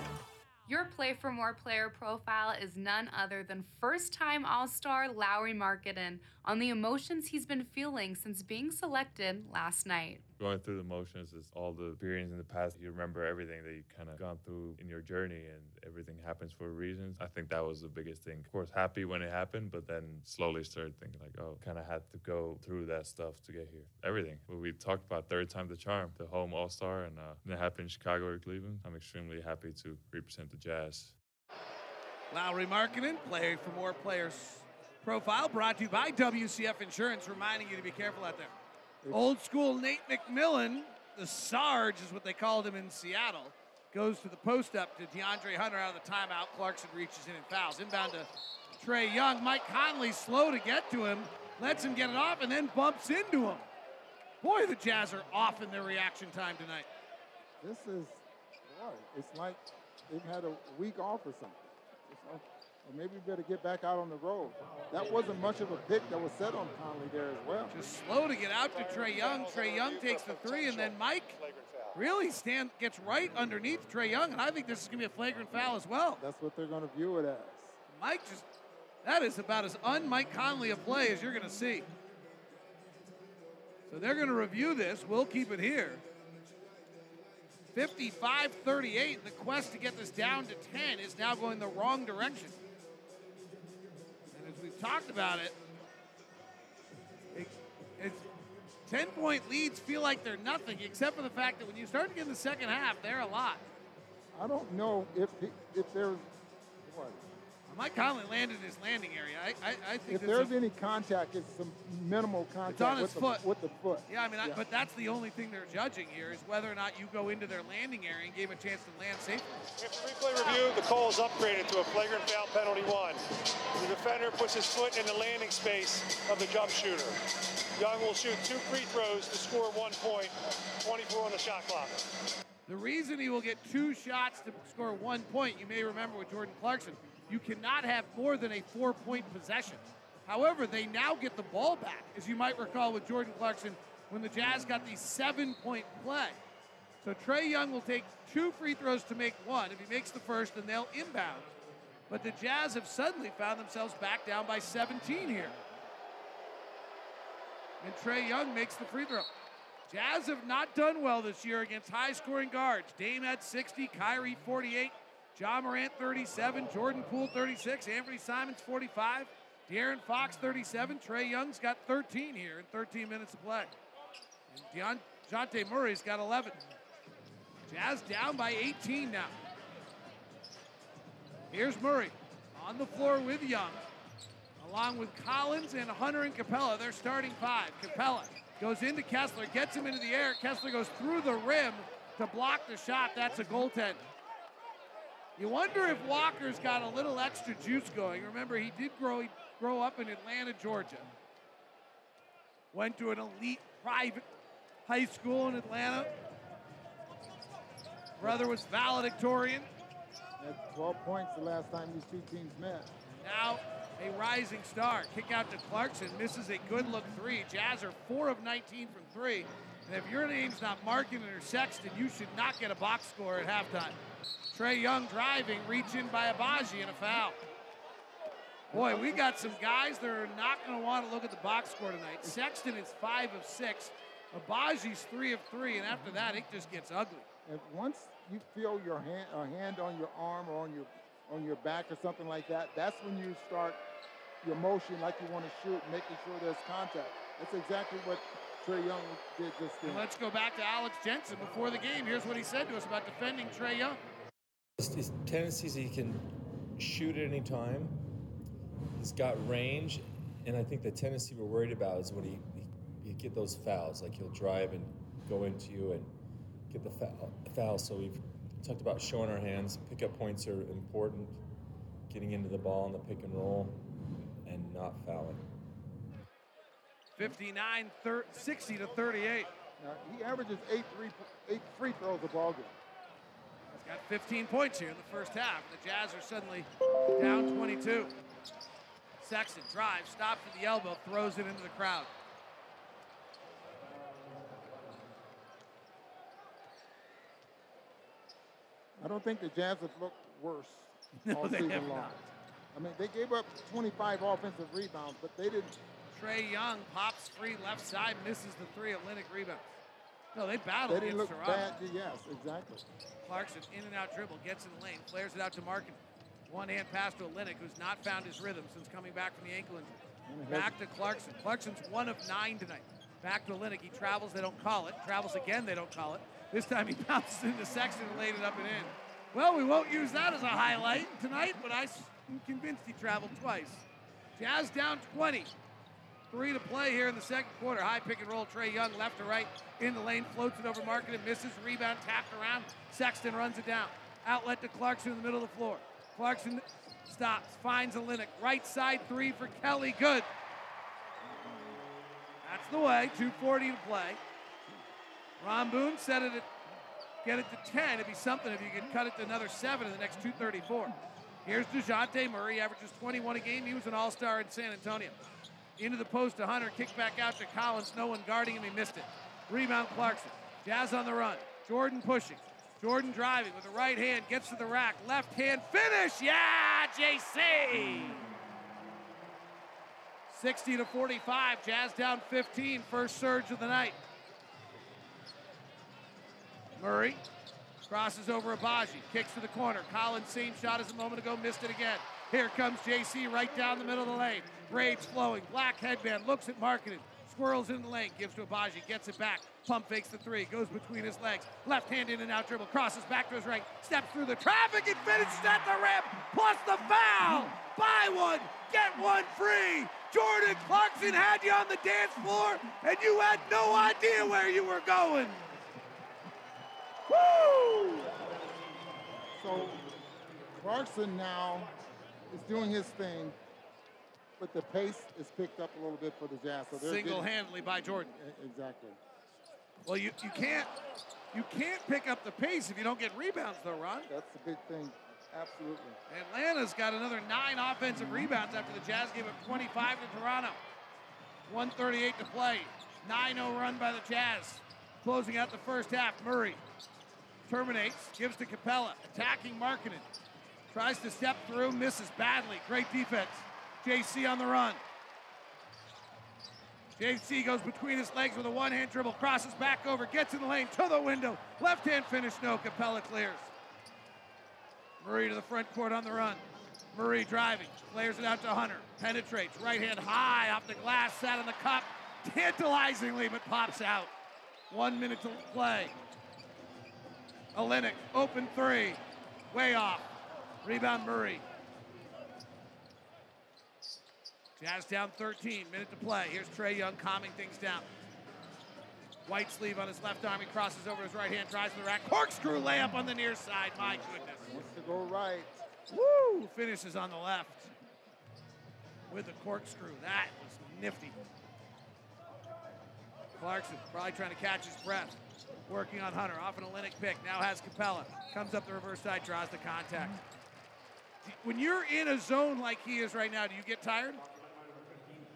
Your Play for More player profile is none other than first time All Star Lauri Markkanen on the emotions he's been feeling since being selected last night. Going through the motions is all the experience in the past. You remember everything that you kind of gone through in your journey, and everything happens for a reason. I think that was the biggest thing. Of course, happy when it happened, but then slowly started thinking like, oh, kind of had to go through that stuff to get here. Everything. We talked about, third time the charm, the home All Star, and uh, it happened in Chicago or Cleveland. I'm extremely happy to represent the Jazz. Lauri Markkanen, play for more players. Profile brought to you by WCF Insurance, reminding you to be careful out there. Old school Nate McMillan, the Sarge is what they called him in Seattle, goes to the post up to DeAndre Hunter out of the timeout. Clarkson reaches in and fouls. Inbound to Trae Young. Mike Conley slow to get to him, lets him get it off, and then bumps into him. Boy, the Jazz are off in their reaction time tonight. This is, boy, it's like they've had a week off or something. Or maybe we better get back out on the road. That wasn't much of a pick that was set on Conley there as well. Just slow to get out to Trae Young. Trae Young takes the three, and then Mike really stand gets right underneath Trae Young, and I think this is going to be a flagrant foul as well. That's what they're going to view it as. Mike just that is about as un-Mike Conley a play as you're going to see. So they're going to review this. We'll keep it here. 55-38. The quest to get this down to 10 is now going the wrong direction. Talked about it, it it's 10 point leads feel like they're nothing, except for the fact that when you start to get in the second half, they're a lot. I don't know if if what Mike Conley landed in his landing area. I, I, I think if there's a- any contact, it's some minimal contact It's on his with, the, foot. with the foot. Yeah, I mean, I, but that's the only thing they're judging here is whether or not you go into their landing area and gave a chance to land safely. After replay review, the call is upgraded to a flagrant foul penalty one. The defender puts his foot in the landing space of the jump shooter. Young will shoot two free throws to score one point, 24 on the shot clock. The reason he will get two shots to score one point, you may remember with Jordan Clarkson, you cannot have more than a four point possession. However, they now get the ball back, as you might recall with Jordan Clarkson when the Jazz got the seven point play. So Trae Young will take two free throws to make one. If he makes the first, then they'll inbound. But the Jazz have suddenly found themselves back down by 17 here. And Trae Young makes the free throw. Jazz have not done well this year against high scoring guards. Dame had 60, Kyrie 48, Ja Morant 37, Jordan Poole 36, Anthony Simons 45, De'Aaron Fox 37. Trae Young's got 13 here in 13 minutes of play. And Dejounte Murray's got 11. Jazz down by 18 now. Here's Murray on the floor with Young, along with Collins and Hunter and Capela. They're starting five. Capela goes into Kessler, gets him into the air. Kessler goes through the rim to block the shot. That's a goaltend. You wonder if Walker's got a little extra juice going. Remember, he did grow, grow up in Atlanta, Georgia. Went to an elite private high school in Atlanta. Brother was valedictorian. Had 12 points the last time these two teams met. Now a rising star. Kick out to Clarkson. Misses a good look three. Jazz are 4 of 19 from three. And if your name's not Markkanen or Sexton, you should not get a box score at halftime. Trae Young driving, reach in by Agbaji and a foul. Boy, we got some guys that are not going to want to look at the box score tonight. Sexton is 5 of 6. Agbaji's 3 of 3. And after that, it just gets ugly. And once you feel your hand, a hand on your arm or on your on your back or something like that, that's when you start your motion like you want to shoot, making sure there's contact. That's exactly what Trae Young did just then. And let's go back to Alex Jensen before the game. Here's what he said to us about defending Trae Young. His tendencies, he can shoot at any time. He's got range, and I think the tendency we're worried about is when he, he, he get those fouls, like he'll drive and go into you and get the foul. foul. So we've talked about showing our hands. Pickup points are important. Getting into the ball in the pick and roll, and not fouling. 59, 30, 60 to 38. Now, he averages eight, three, eight free throws a ball game. He's got 15 points here in the first half. The Jazz are suddenly down 22. Sexton drives, stops at the elbow, throws it into the crowd. I don't think the Jazz have looked worse No, all they season have long. not. I mean, they gave up 25 offensive rebounds, but they didn't. Trae Young pops free left side, misses the three. Atlantic rebound. No, they They battled didn't against look Toronto. bad. Yes, exactly. Clarkson in and out dribble, gets in the lane, flares it out to Markkanen. One hand pass to Olynyk, who's not found his rhythm since coming back from the ankle injury. Back to Clarkson. Clarkson's one of nine tonight. Back to Olynyk. He travels, they don't call it. Travels again, they don't call it. This time he bounces into Sexton and laid it up and in. Well, we won't use that as a highlight tonight, but I'm convinced he traveled twice. Jazz down 20. Three to play here in the second quarter. High pick and roll. Trae Young left to right in the lane, floats it over Market and misses. Rebound tapped around. Sexton runs it down. Outlet to Clarkson in the middle of the floor. Clarkson stops, finds Olynyk. Right side three for Kelly. Good. That's the way. 240 to play. Ron Boone said it at get it to 10. It'd be something if you could cut it to another seven in the next 234. Here's DeJounte Murray, averages 21 a game. He was an all-star in San Antonio. Into the post to Hunter, kick back out to Collins. No one guarding him. He missed it. Rebound Clarkson. Jazz on the run. Jordan pushing. Jordan driving with the right hand, gets to the rack. Left hand finish. Yeah, JC. 60 to 45. Jazz down 15. First surge of the night. Murray crosses over Agbaji, kicks to the corner. Collins, same shot as a moment ago, missed it again. Here comes JC right down the middle of the lane. Braids flowing, black headband, looks at Markkanen, squirrels in the lane, gives to Agbaji, gets it back. Pump fakes the three, goes between his legs. Left hand in and out dribble, crosses back to his right, steps through the traffic and finishes at the rim, plus the foul. Buy one, get one free. Jordan Clarkson had you on the dance floor, and you had no idea where you were going. Woo! So Clarkson now is doing his thing, but the pace is picked up a little bit for the Jazz. So Single-handedly by Jordan. Exactly. Well, you, you can't You can't pick up the pace if you don't get rebounds, though, Ron. That's the big thing. Absolutely. Atlanta's got another nine offensive rebounds after the Jazz gave up 25 to Toronto. 138 to play. 9-0 run by the Jazz. Closing out the first half, Murray terminates, gives to Capela, attacking Markkanen. Tries to step through, misses badly. Great defense. JC on the run. JC goes between his legs with a one-hand dribble, crosses back over, gets in the lane, to the window. Left-hand finish, no. Capela clears. Murray to the front court on the run. Murray driving, flares it out to Hunter, penetrates, right hand high off the glass, sat on the cup, tantalizingly, but pops out. One minute to play. Olynyk, open three, way off. Rebound Murray. Jazz down 13, minute to play. Here's Trae Young calming things down. White sleeve on his left arm. He crosses over his right hand, drives to the rack. Corkscrew layup on the near side. My goodness. Wants to go right. Woo! Finishes on the left with the corkscrew. That was nifty. Clarkson probably trying to catch his breath. Working on Hunter. Off an Olynyk pick. Now has Capela. Comes up the reverse side, draws the contact. When you're in a zone like he is right now, do you get tired?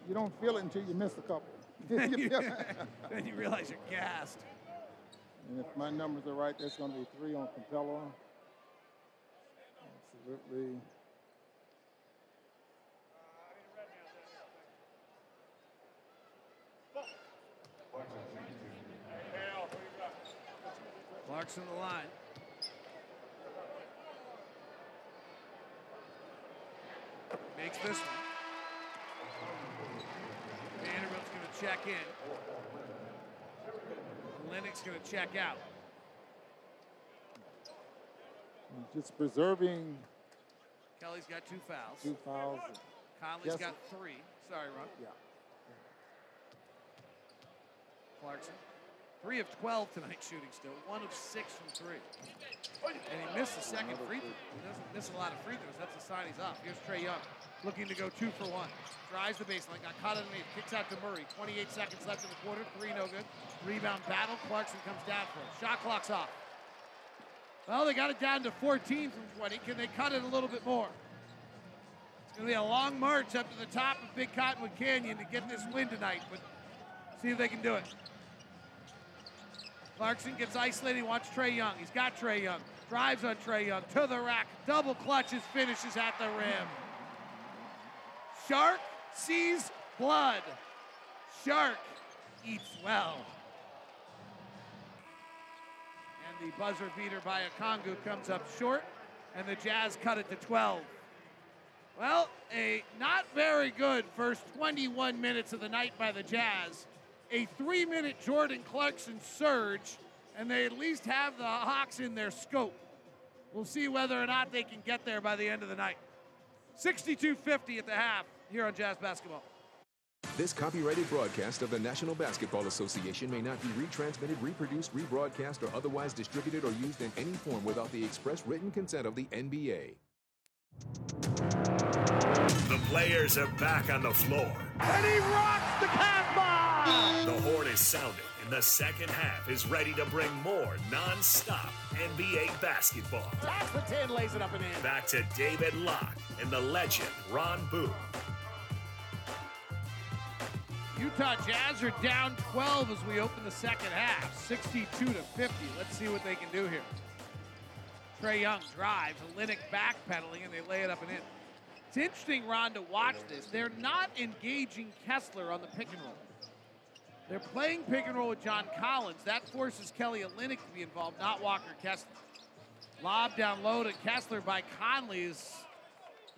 You don't feel it until you miss a couple. then, you, then you realize you're gassed. And if my numbers are right, that's going to be three on Capela. Absolutely. Clarkson the line. Makes this one. Vanderbilt's going to check in. Lennox going to check out. Just preserving. Kelly's got two fouls. Two fouls. Conley's Yes. got three. Sorry, Ron. Yeah. Clarkson. Three of 12 tonight shooting still. One of six from three. And he missed the second free throw. He doesn't miss a lot of free throws. That's a sign he's up. Here's Trae Young looking to go two for one. Drives the baseline. Got caught underneath. Kicks out to Murray. 28 seconds left in the quarter. Three no good. Rebound battle. Clarkson comes down for it. Shot clock's off. Well, they got it down to 14 from 20. Can they cut it a little bit more? It's going to be a long march up to the top of Big Cottonwood Canyon to get this win tonight, but see if they can do it. Clarkson gets isolated. He wants Trae Young. He's got Trae Young. Drives on Trae Young to the rack. Double clutches, finishes at the rim. Shark sees blood. Shark eats well. And the buzzer beater by Okongwu comes up short, and the Jazz cut it to 12. Well, a not very good first 21 minutes of the night by the Jazz. A three minute Jordan Clarkson surge, and they at least have the Hawks in their scope. We'll see whether or not they can get there by the end of the night. 62 50 at the half here on Jazz Basketball. This copyrighted broadcast of the National Basketball Association may not be retransmitted, reproduced, rebroadcast, or otherwise distributed or used in any form without the express written consent of the NBA. The players are back on the floor. And he rocks the cat bomb! Is sounding, and the second half is ready to bring more non-stop NBA basketball. That's the 10, lays it up and in. Back to David Locke and the legend Ron Boone. Utah Jazz are down 12 as we open the second half, 62 to 50. Let's see what they can do here. Trae Young drives, Olynyk backpedaling, and they lay it up and in. It's interesting, Ron, to watch this. They're not engaging Kessler on the pick and roll. They're playing pick and roll with John Collins. That forces Kelly Olynyk to be involved, not Walker Kessler. Lob down low to Kessler by Conley is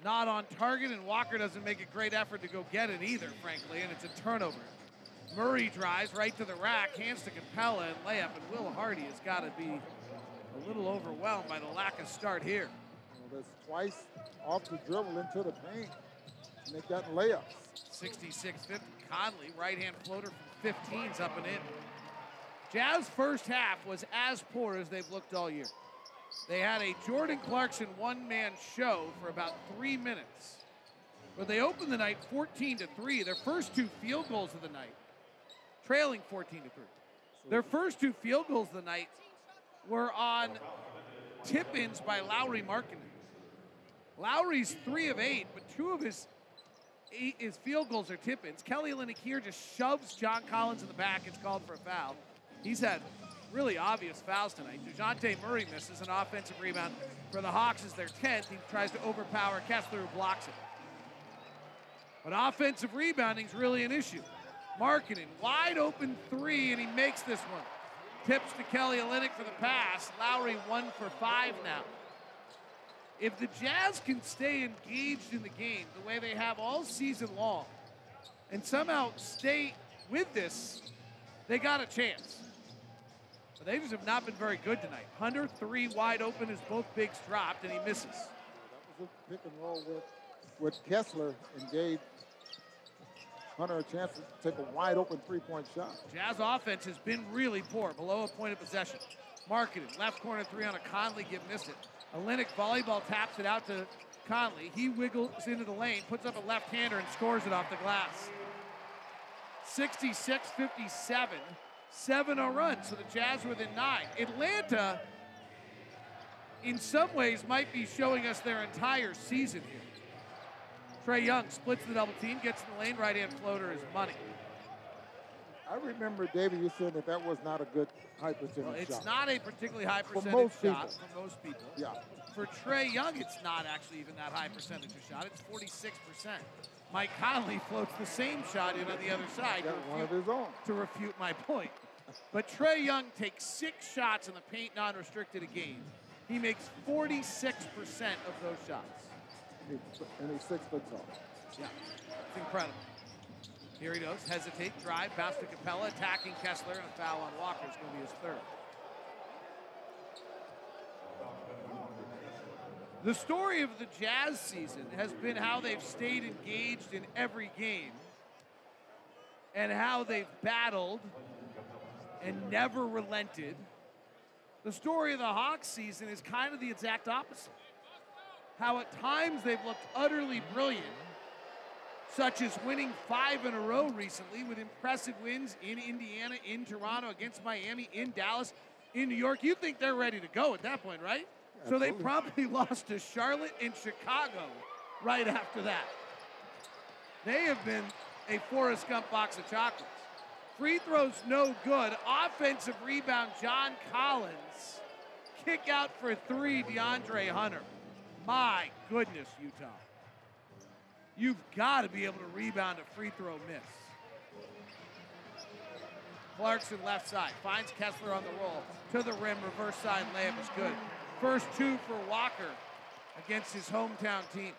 not on target, and Walker doesn't make a great effort to go get it either, frankly, and it's a turnover. Murray drives right to the rack, hands to Capela and layup, and Will Hardy has got to be a little overwhelmed by the lack of start here. Well, that's twice off the dribble into the paint. And they got layups. 66-50. Conley, right hand floater from 15's up and in. Jazz first half was as poor as they've looked all year. They had a Jordan Clarkson one-man show for about three minutes. But they opened the night 14 to 3. Their first two field goals of the night, trailing 14 to 3. Their first two field goals of the night were on tip-ins by Lauri Markkanen. Lauri's three of eight, but two of his his field goals are tip-ins. Kelly Olynyk here just shoves John Collins in the back. It's called for a foul. He's had really obvious fouls tonight. DeJounte Murray misses an offensive rebound for the Hawks as their 10th. He tries to overpower Kessler who blocks it. But offensive rebounding is really an issue. Markkanen, wide open three, and he makes this one. Tips to Kelly Olynyk for the pass. Lauri one for five now. If the Jazz can stay engaged in the game the way they have all season long and somehow stay with this, they got a chance. But they just have not been very good tonight. Hunter, three wide open as both bigs dropped, and he misses. That was a pick and roll with, with Kessler and gave Hunter a chance to take a wide open three-point shot. Jazz offense has been really poor, below a point of possession. Markkanen, left corner three on a Conley, give missed it. Olynyk volleyball taps it out to Conley. He wiggles into the lane, puts up a left-hander, and scores it off the glass. 66-57, 7-0 run, so the Jazz within nine. Atlanta, in some ways, might be showing us their entire season here. Trey Young splits the double team, gets in the lane, right hand floater is money. I remember, David, you said that that was not a good high percentage well, it's shot. not a particularly high percentage For most shot people. for most people. Yeah. For Trae Young, it's not actually even that high percentage of shot. It's 46%. Mike Conley floats the same shot in on the other side to one of refute, his own. to refute my point. But Trae Young takes six shots in the paint non-restricted a game. He makes 46% of those shots. And he's six foot tall. Yeah, it's incredible. Here he goes, hesitate, drive, bounce to Capela, attacking Kessler, and a foul on Walker is going to be his third. The story of the Jazz season has been how they've stayed engaged in every game and how they've battled and never relented. The story of the Hawks season is kind of the exact opposite. How at times they've looked utterly brilliant, such as winning five in a row recently with impressive wins in Indiana, in Toronto, against Miami, in Dallas, in New York. You think they're ready to go at that point, right? So they probably lost to Charlotte and Chicago right after that. They have been a Forrest Gump box of chocolates. Free throws no good. Offensive rebound, John Collins. Kick out for three, DeAndre Hunter. My goodness, Utah. You've got to be able to rebound a free throw miss. Clarkson left side finds Kessler on the roll to the rim. Reverse side layup is good. First two for Walker against his hometown team.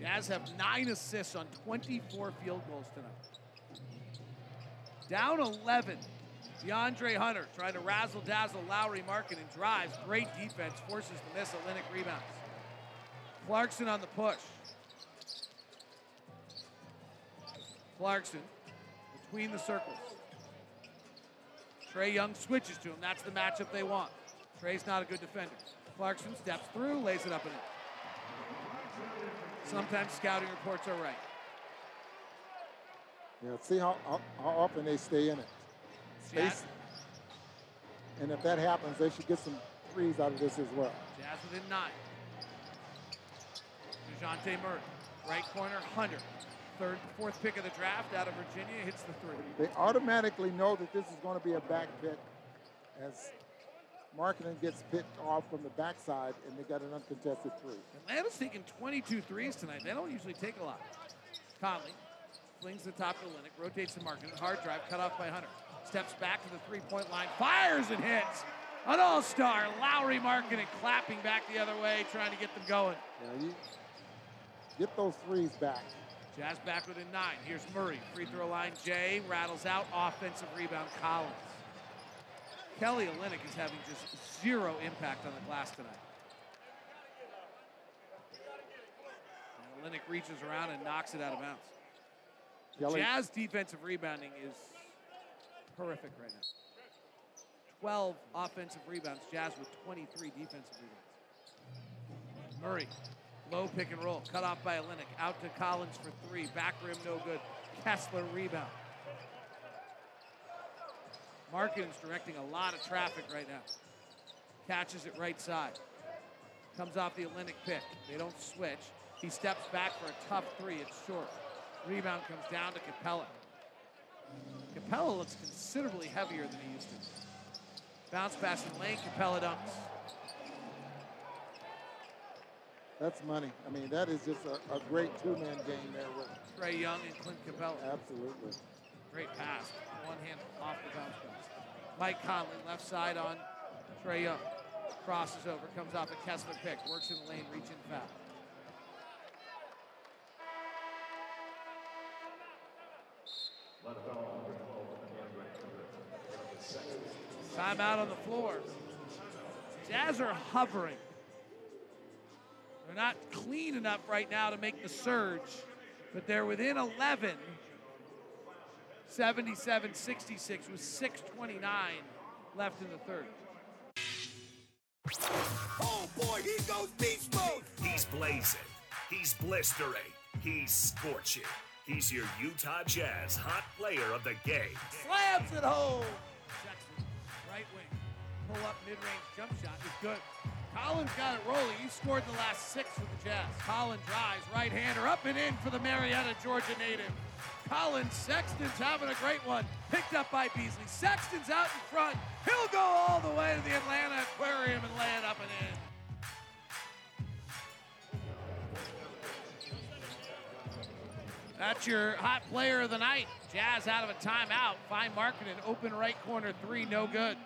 Jazz have nine assists on 24 field goals tonight. Down 11. DeAndre Hunter trying to razzle dazzle Lauri Markkanen and drives. Great defense, forces the miss. Olynyk rebounds. Clarkson on the push. Clarkson between the circles. Trae Young switches to him. That's the matchup they want. Trae's not a good defender. Clarkson steps through, lays it up and in. Sometimes scouting reports are right. Yeah, see how, how, how often they stay in it. Space. And if that happens, they should get some threes out of this as well. Jazz within nine. DeJounte Murray. Right corner, Hunter. Third, fourth pick of the draft out of Virginia hits the three. They automatically know that this is going to be a back pick as Markkanen gets picked off from the backside and they got an uncontested three. Atlanta's taking 22 threes tonight. They don't usually take a lot. Conley flings the top to Olynyk, rotates to Markkanen, hard drive, cut off by Hunter. Steps back to the three-point line, fires and hits. An all-star, Lauri Markkanen, clapping back the other way, trying to get them going. Yeah, you get those threes back. Jazz back within nine. Here's Murray. Free throw line, Jay rattles out. Offensive rebound, Collins. Kelly Olynyk is having just zero impact on the glass tonight. And Olynyk reaches around and knocks it out of bounds. Kelly- Jazz defensive rebounding is horrific right now. 12 offensive rebounds. Jazz with 23 defensive rebounds. Murray, low pick and roll, cut off by Olynyk. Out to Collins for three. Back rim, no good. Kessler rebound. Markkanen's directing a lot of traffic right now. Catches it right side. Comes off the Olynyk pick. They don't switch. He steps back for a tough three. It's short. Rebound comes down to Capela. Capela looks considerably heavier than he used to. Bounce pass in lane. Capela dunks. That's money. I mean, that is just a, a great two-man game there with Trae Young and Clint Capela. Absolutely. Great pass. One hand off the bounce pass. Mike Conley, left side on Trae Young. Crosses over, comes off a Kessler pick, works in the lane, reach in foul. Timeout on the floor. Jazz are hovering. They're not clean enough right now to make the surge, but they're within 11. 77 66 with 6.29 left in the third. Oh boy, he goes beast mode. He's blazing. He's blistering. He's scorching. He's your Utah Jazz hot player of the game. Slams it home. Jackson, right wing. Pull up mid range jump shot is good. Collins got it rolling. He scored the last six for the Jazz. Collins drives, right hander up and in for the Marietta, Georgia native. Collins, Sexton's having a great one. Picked up by Beasley. Sexton's out in front. He'll go all the way to the Atlanta Aquarium and lay it up and in. That's your hot player of the night. Jazz out of a timeout. Fine Markkanen. Open right corner three, no good.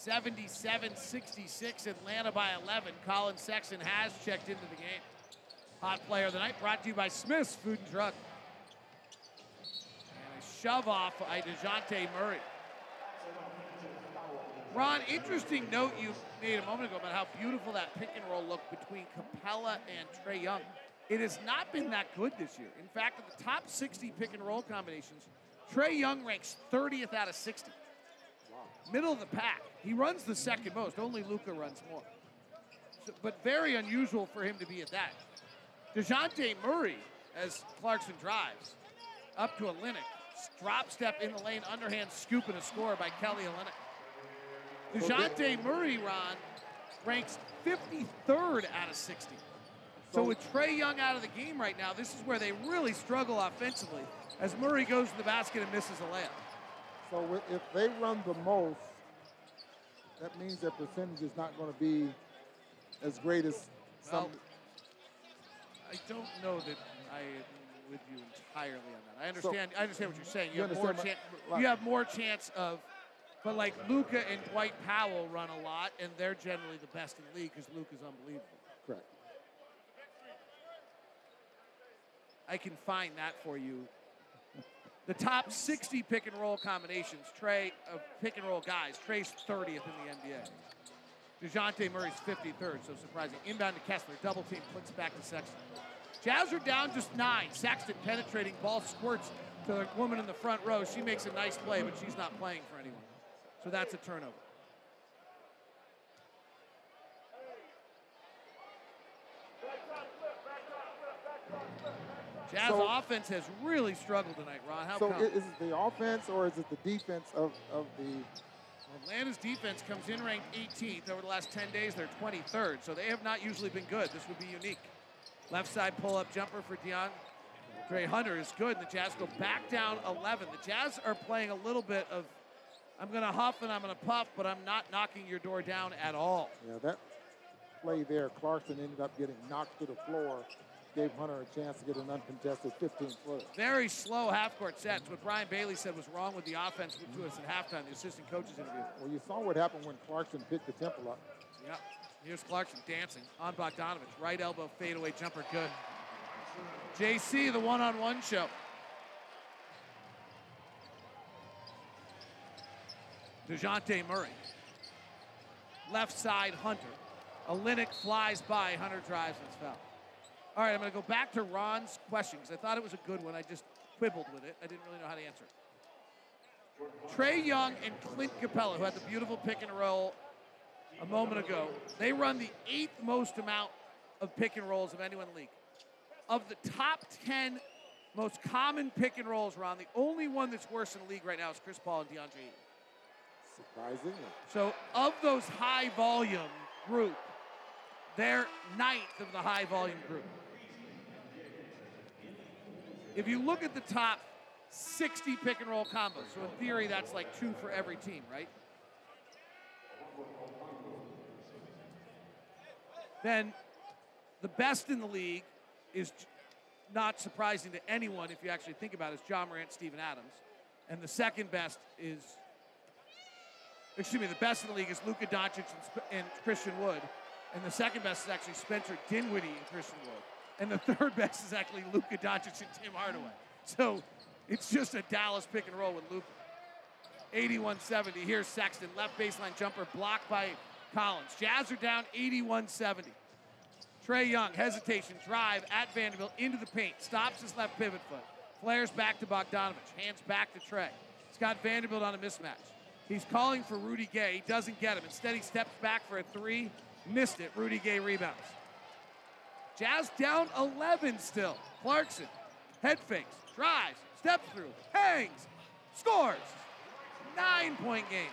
77 66, Atlanta by 11. Collin Sexton has checked into the game. Hot player of the night brought to you by Smith's Food and Drug. And a shove off by DeJounte Murray. Ron, interesting note you made a moment ago about how beautiful that pick and roll looked between Capela and Trae Young. It has not been that good this year. In fact, of the top 60 pick and roll combinations, Trae Young ranks 30th out of 60. Middle of the pack. He runs the second most. Only Luka runs more. So, but very unusual for him to be at that. DeJounte Murray, as Clarkson drives, up to Olynyk. Drop step in the lane, underhand scoop and a score by Kelly Olynyk. DeJounte Murray, Ron, ranks 53rd out of 60. So with Trae Young out of the game right now, this is where they really struggle offensively as Murray goes to the basket and misses a layup. So if they run the most, that means their percentage is not going to be as great as some. Well, I don't know that I am with you entirely on that. I understand. I understand what you're saying. You, You have more chance. my- You have more chance of, but like Luka and Dwight Powell run a lot, and they're generally the best in the league because Luka's unbelievable. Correct. I can find that for you. The top 60 pick and roll combinations, Trae, uh, pick and roll guys, Trae's 30th in the NBA. DeJounte Murray's 53rd, so surprising. Inbound to Kessler, double team, flicks back to Sexton. Jazz are down just nine. Sexton penetrating, ball squirts to the woman in the front row. She makes a nice play, but she's not playing for anyone. So that's a turnover. Jazz So- offense has really struggled tonight, Ron. How so come? is it the offense or is it the defense of, of the Atlanta's defense comes in ranked 18th. Over the last 10 days, they're 23rd, so they have not usually been good. This would be unique. Left side pull up jumper for Deion. Dre Hunter is good, and the Jazz go back down 11. The Jazz are playing a little bit of, I'm going to huff and I'm going to puff, but I'm not knocking your door down at all. Yeah, that play there, Clarkson ended up getting knocked to the floor, gave Hunter a chance to get an uncontested 15 foot. Very slow half court sets. What Brian Bailey said was wrong with the offense to us at halftime, the assistant coaches interview. Well, you saw what happened when Clarkson picked the temple up. Yeah. Here's Clarkson dancing on Bogdanovic. Right elbow fadeaway jumper, good. JC, the one-on-one show. DeJounte Murray. Left side, Hunter. Olynyk flies by. Hunter drives and foul. All right, I'm going to go back to Ron's question because I thought it was a good one. I just quibbled with it. I didn't really know how to answer it. Trae Young and Clint Capela, who had the beautiful pick and roll a moment ago, they run the eighth most amount of pick and rolls of anyone in the league. Of the top 10 most common pick and rolls, Ron, the only one that's worse in the league right now is Chris Paul and DeAndre. Ayton. Surprisingly. So of those high volume group, they're ninth of the high volume group. If you look at the top 60 pick and roll combos, so in theory that's like two for every team, right? Then the best in the league is not surprising to anyone if you actually think about it, is Ja Morant, Steven Adams. And the second best is, excuse me, the best in the league is Luka Doncic and, and Christian Wood. And the second best is actually Spencer Dinwiddie and Christian Wood. And the third best is actually Luka Doncic and Tim Hardaway. So it's just a Dallas pick and roll with Luka. 81-70. Here's Sexton, left baseline jumper blocked by Collins. Jazz are down 81-70. Trae Young, hesitation, drive at Vanderbilt into the paint, stops his left pivot foot, flares back to Bogdanovic, hands back to Trae. He's got Vanderbilt on a mismatch. He's calling for Rudy Gay. He doesn't get him. Instead, he steps back for a three, missed it. Rudy Gay rebounds. Jazz down 11 still. Clarkson, head fakes, drives, steps through, hangs, scores. Nine point game.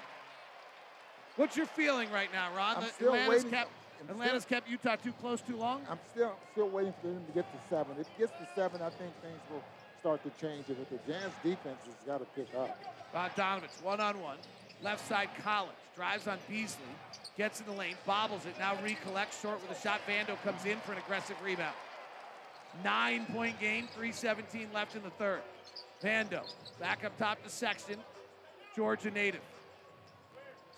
What's your feeling right now, Ron? I'm still Atlanta's waiting- kept I'm Atlanta's still- kept Utah too close too long. I'm still still waiting for them to get to seven. If it gets to seven, I think things will start to change. But the Jazz defense has got to pick up. Bogdanovic one on one, left side Collins drives on Beasley, gets in the lane, bobbles it, now recollects short with a shot. Vando comes in for an aggressive rebound. Nine point game, 3:17 left in the third. Vando back up top to Sexton, Georgia native.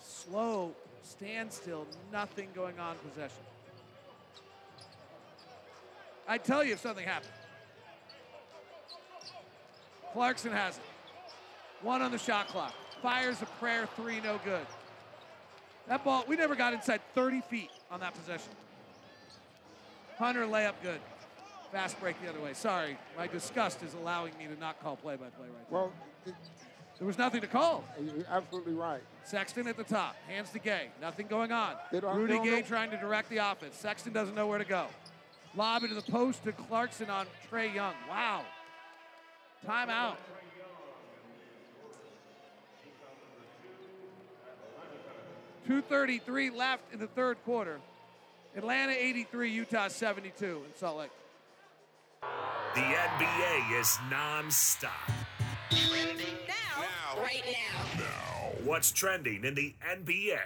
Slow, standstill, nothing going on possession. I'd tell you if something happened. Clarkson has it. One on the shot clock. Fires a prayer three, no good. That ball, we never got inside 30 feet on that possession. Hunter layup good. Fast break the other way. Sorry, my disgust is allowing me to not call play by play right now. Well, There was nothing to call. you're absolutely right. Sexton at the top, hands to Gay. Nothing going on. Rudy Gay know- trying to direct the offense. Sexton doesn't know where to go. Lob into the post to Clarkson on Trae Young. Wow. Timeout. Two thirty-three left in the third quarter. Atlanta 83, Utah 72 in Salt Lake. The NBA is non-stop. Now, right now. What's trending in the NBA?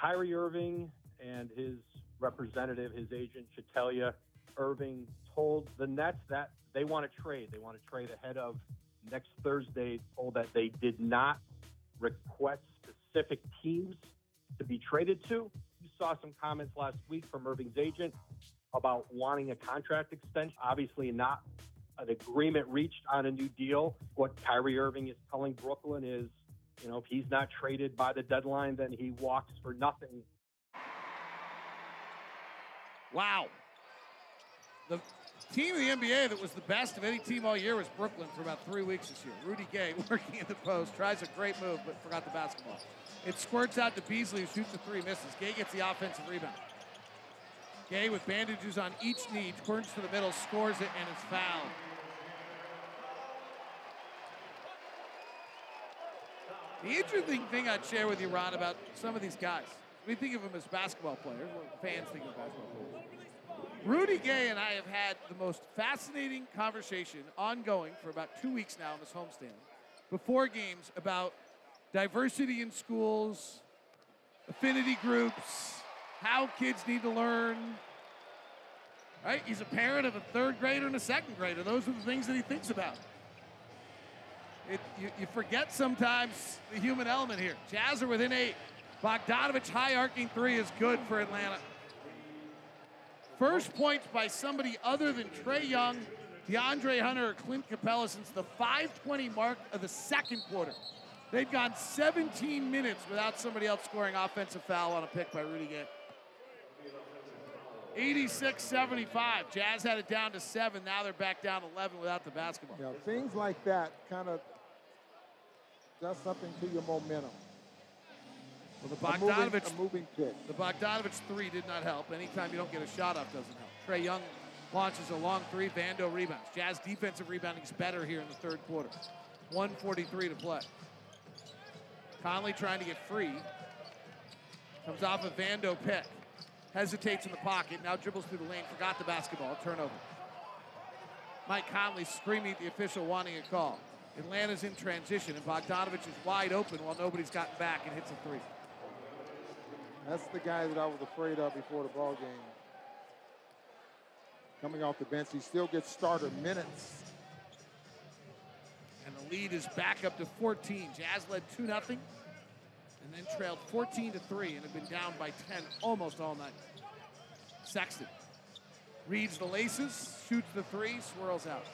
Kyrie Irving and his representative, his agent, should tell you, Irving told the Nets that they want to trade. They want to trade ahead of next Thursday, told that they did not request specific teams to be traded to. You saw some comments last week from Irving's agent about wanting a contract extension. Obviously, not an agreement reached on a new deal. What Kyrie Irving is telling Brooklyn is, you know, if he's not traded by the deadline, then he walks for nothing. Wow. The team in the NBA that was the best of any team all year was Brooklyn for about three weeks this year. Rudy Gay working in the post, tries a great move, but forgot the basketball. It squirts out to Beasley, who shoots a three, misses. Gay gets the offensive rebound. Gay with bandages on each knee, turns to the middle, scores it, and is fouled. The interesting thing I'd share with you, Ron, about some of these guys, we think of them as basketball players, fans think of basketball players. Rudy Gay and I have had the most fascinating conversation ongoing for about two weeks now in this homestand before games about diversity in schools, affinity groups, how kids need to learn. Right? He's a parent of a third grader and a second grader. Those are the things that he thinks about. It, you, you forget sometimes the human element here. Jazz are within eight. Bogdanovic high arcing three is good for Atlanta. First points by somebody other than Trae Young, DeAndre Hunter, or Clint Capela since the 520 mark of the second quarter. They've gone 17 minutes without somebody else scoring offensive foul on a pick by Rudy Gay. 86-75. Jazz had it down to seven. Now they're back down 11 without the basketball. You know, things like that kind of does something to your momentum. Well, the A moving- Bogdanovic, a moving the Bogdanovic three did not help. Anytime you don't get a shot off doesn't help. Trae Young launches a long three. Vando rebounds. Jazz defensive rebounding is better here in the third quarter. 143 to play. Conley trying to get free. Comes off a Vando pick. Hesitates in the pocket. Now dribbles through the lane. Forgot the basketball. Turnover. Mike Conley screaming at the official wanting a call. Atlanta's in transition, and Bogdanovic is wide open while nobody's gotten back and hits a three. That's the guy that I was afraid of before the ball game. Coming off the bench, he still gets starter minutes. Lead is back up to 14. Jazz led 2 0 and then trailed 14 to 3 and have been down by 10 almost all night. Sexton reads the laces, shoots the three, swirls out.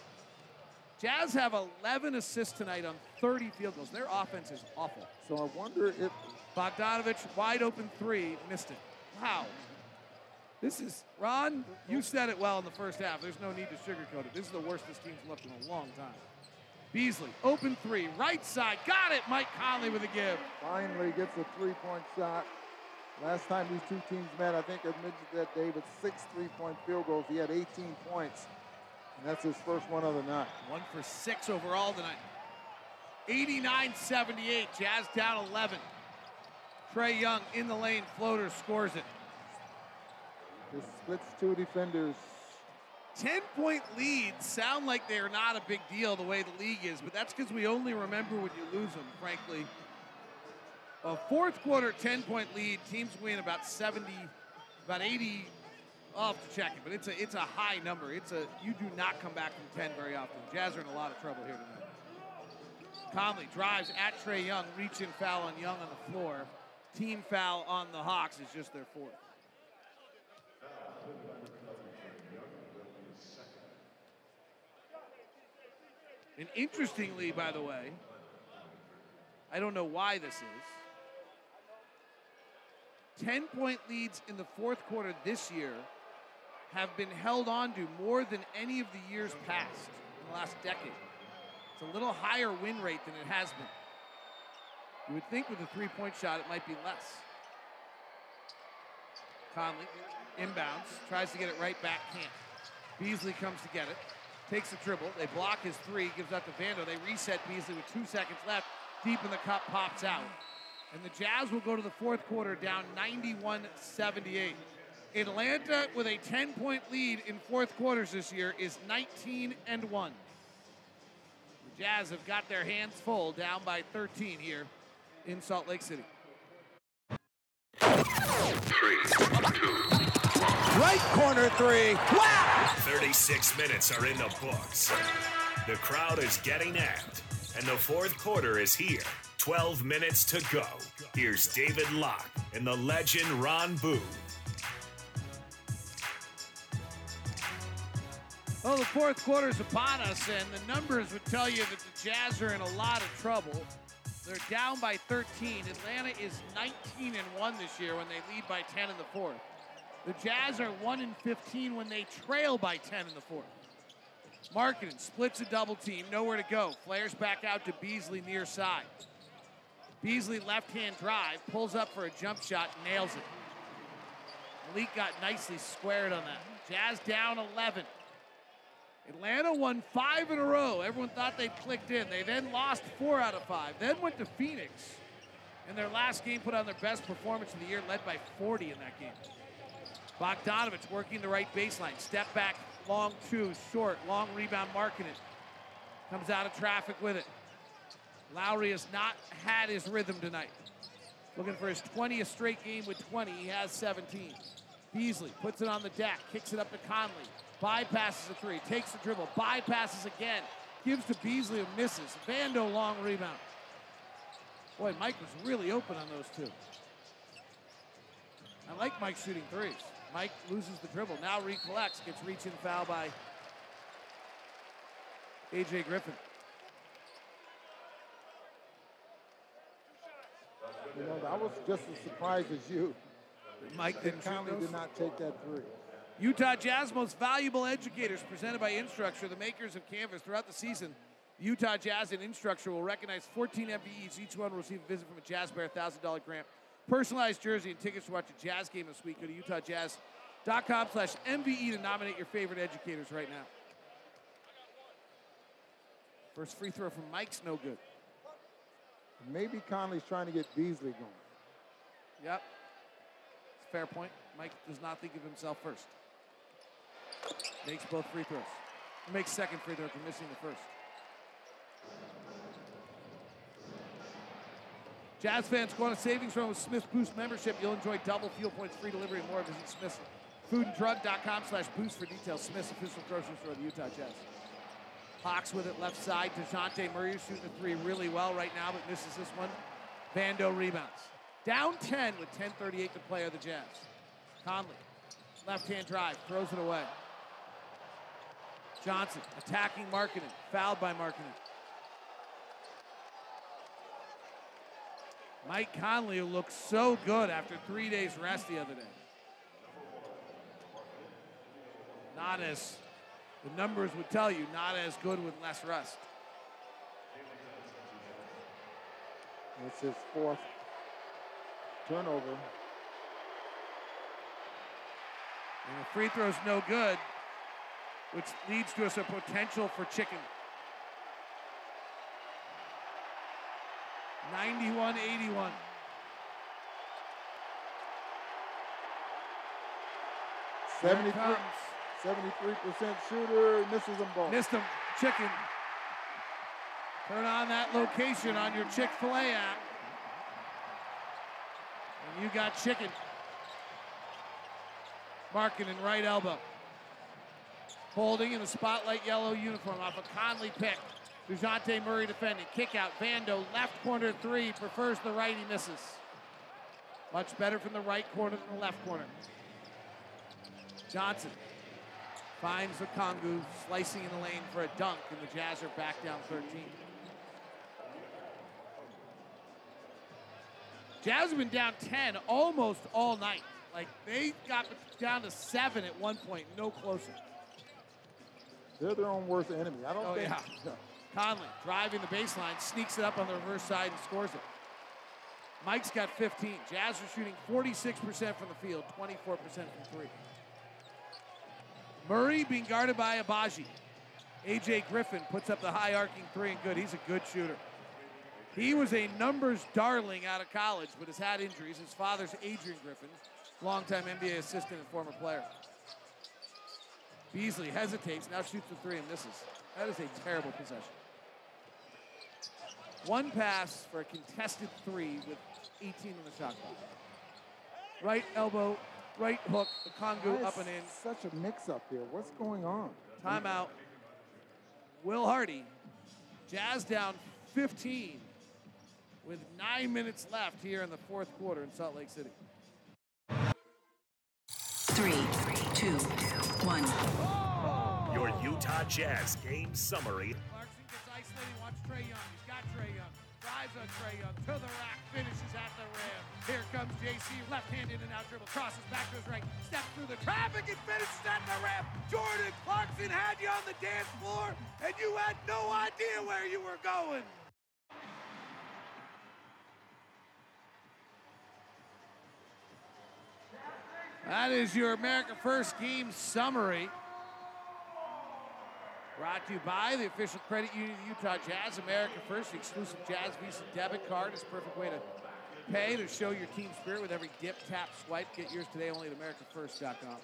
Jazz have 11 assists tonight on 30 field goals. Their offense is awful. So I wonder if Bogdanovic, wide open three, missed it. Wow. This is, Ron, you said it well in the first half. There's no need to sugarcoat it. This is the worst this team's looked in a long time. Beasley, open three, right side, got it. Mike Conley with a give. Finally gets a three-point shot. Last time these two teams met, I think I mentioned that David, six three-point field goals. He had 18 points, and that's his first one of the night. One for six overall tonight. 89-78, Jazz down 11. Trae Young in the lane, floater, scores it. This splits two defenders. 10 point leads sound like they're not a big deal the way the league is, but that's because we only remember when you lose them, frankly. A fourth quarter 10 point lead, teams win about 70, about 80. I'll have to check it, but it's a it's a high number. It's a you do not come back from 10 very often. Jazz are in a lot of trouble here tonight. Conley drives at Trae Young, reach in foul on Young on the floor. Team foul on the Hawks is just their fourth. And interestingly, by the way, I don't know why this is. 10 point leads in the fourth quarter this year have been held on to more than any of the years past in the last decade. It's a little higher win rate than it has been. You would think with a three point shot it might be less. Conley inbounds, tries to get it right back, can't. Beasley comes to get it, takes the dribble. They block his three, gives out to Vando. They reset Beasley with two seconds left. Deep in the cup, pops out. And the Jazz will go to the fourth quarter down 91 78. Atlanta, with a 10 point lead in fourth quarters this year, is 19 and 1. The Jazz have got their hands full, down by 13 here in Salt Lake City. Right corner three. Wow! 36 minutes are in the books. The crowd is getting amped, and the fourth quarter is here. 12 minutes to go. Here's David Locke and the legend Ron Boone. Well, the fourth quarter is upon us, and the numbers would tell you that the Jazz are in a lot of trouble. They're down by 13. Atlanta is 19 and 1 this year when they lead by 10 in the fourth. The Jazz are 1 and 15 when they trail by 10 in the fourth. Markkanen splits a double team, nowhere to go. Flares back out to Beasley near side. Beasley left hand drive, pulls up for a jump shot, nails it. Malik got nicely squared on that. Jazz down 11. Atlanta won five in a row. Everyone thought they'd clicked in. They then lost four out of five. Then went to Phoenix. In their last game, put on their best performance of the year, led by 40 in that game. Bogdanovic working the right baseline. Step back, long two, short, long rebound, marking it. Comes out of traffic with it. Lauri has not had his rhythm tonight. Looking for his 20th straight game with 20. He has 17. Beasley puts it on the deck, kicks it up to Conley. Bypasses the three, takes the dribble, bypasses again, gives to Beasley and misses. Vando long rebound. Boy, Mike was really open on those two. I like Mike shooting threes. Mike loses the dribble. Now recollects, gets reach in foul by AJ Griffin. You know, I was just as surprised as you. Mike didn't shoot Conley those? did not take that three. Utah Jazz Most Valuable Educators, presented by Instructure, the makers of Canvas. Throughout the season, Utah Jazz and Instructure will recognize 14 MVEs. Each one will receive a visit from a Jazz Bear $1,000 grant, personalized jersey, and tickets to watch a Jazz game this week. Go to utahjazz.com slash MVE to nominate your favorite educators right now. First free throw from Mike's no good. Maybe Conley's trying to get Beasley going. Yep. Fair point. Mike does not think of himself first. Makes both free throws. Makes second free throw for missing the first. Jazz fans, go on a savings run with Smith Boost membership. You'll enjoy double fuel points, free delivery, and more. Visit Smith's foodanddrug.com slash boost for details. Smith's official grocery store of the Utah Jazz. Hawks with it left side. DeJounte Murray shooting the three really well right now, but misses this one. Vando rebounds. Down 10 with 10.38 to play of the Jazz. Conley, left-hand drive, throws it away. Johnson attacking Markkanen, fouled by Markkanen. Mike Conley, who looked so good after three days rest the other day. Not as the numbers would tell you, not as good with less rest. It's his fourth turnover. And the free throw's no good, which leads to us a potential for chicken. 91 81. Seventy-three. 73% shooter, misses them both. Missed them. Chicken. Turn on that location on your Chick fil A app. And you got chicken. Markkanen right elbow. Holding in the spotlight yellow uniform off a Conley pick. DeJounte Murray defending. Kick out. Vando, left corner three. Prefers the right. He misses. Much better from the right corner than the left corner. Johnson finds Okongwu slicing in the lane for a dunk, and the Jazz are back down 13. Jazz have been down 10 almost all night. Like they got down to seven at one point, no closer. They're their own worst enemy. I don't oh, think. Yeah. Conley driving the baseline, sneaks it up on the reverse side and scores it. Mike's got 15. Jazz are shooting 46% from the field, 24% from three. Murray being guarded by Agbaji. AJ Griffin puts up the high arcing three and good. He's a good shooter. He was a numbers darling out of college, but has had injuries. His father's Adrian Griffin, longtime NBA assistant and former player. Beasley hesitates, now shoots the three and misses. That is a terrible possession. One pass for a contested three with 18 in the shot clock. Right elbow, right hook, Okongwu up and in. Such a mix-up here. What's going on? Timeout. Will Hardy, Jazz down 15 with nine minutes left here in the fourth quarter in Salt Lake City. Three, two, one. Your Utah Jazz game summary. Clarkson gets isolated. Watch Trae Young. Drives Young to the rack. Finishes at the rim. Here comes JC. Left-handed and out dribble. Crosses back to his right. Steps through the traffic and finishes at the rim. Jordan Clarkson had you on the dance floor, and you had no idea where you were going. That is your America First game summary. Brought to you by the official credit union of the Utah Jazz. America First, the exclusive Jazz Visa debit card is a perfect way to pay to show your team spirit with every dip, tap, swipe. Get yours today only at AmericaFirst.com.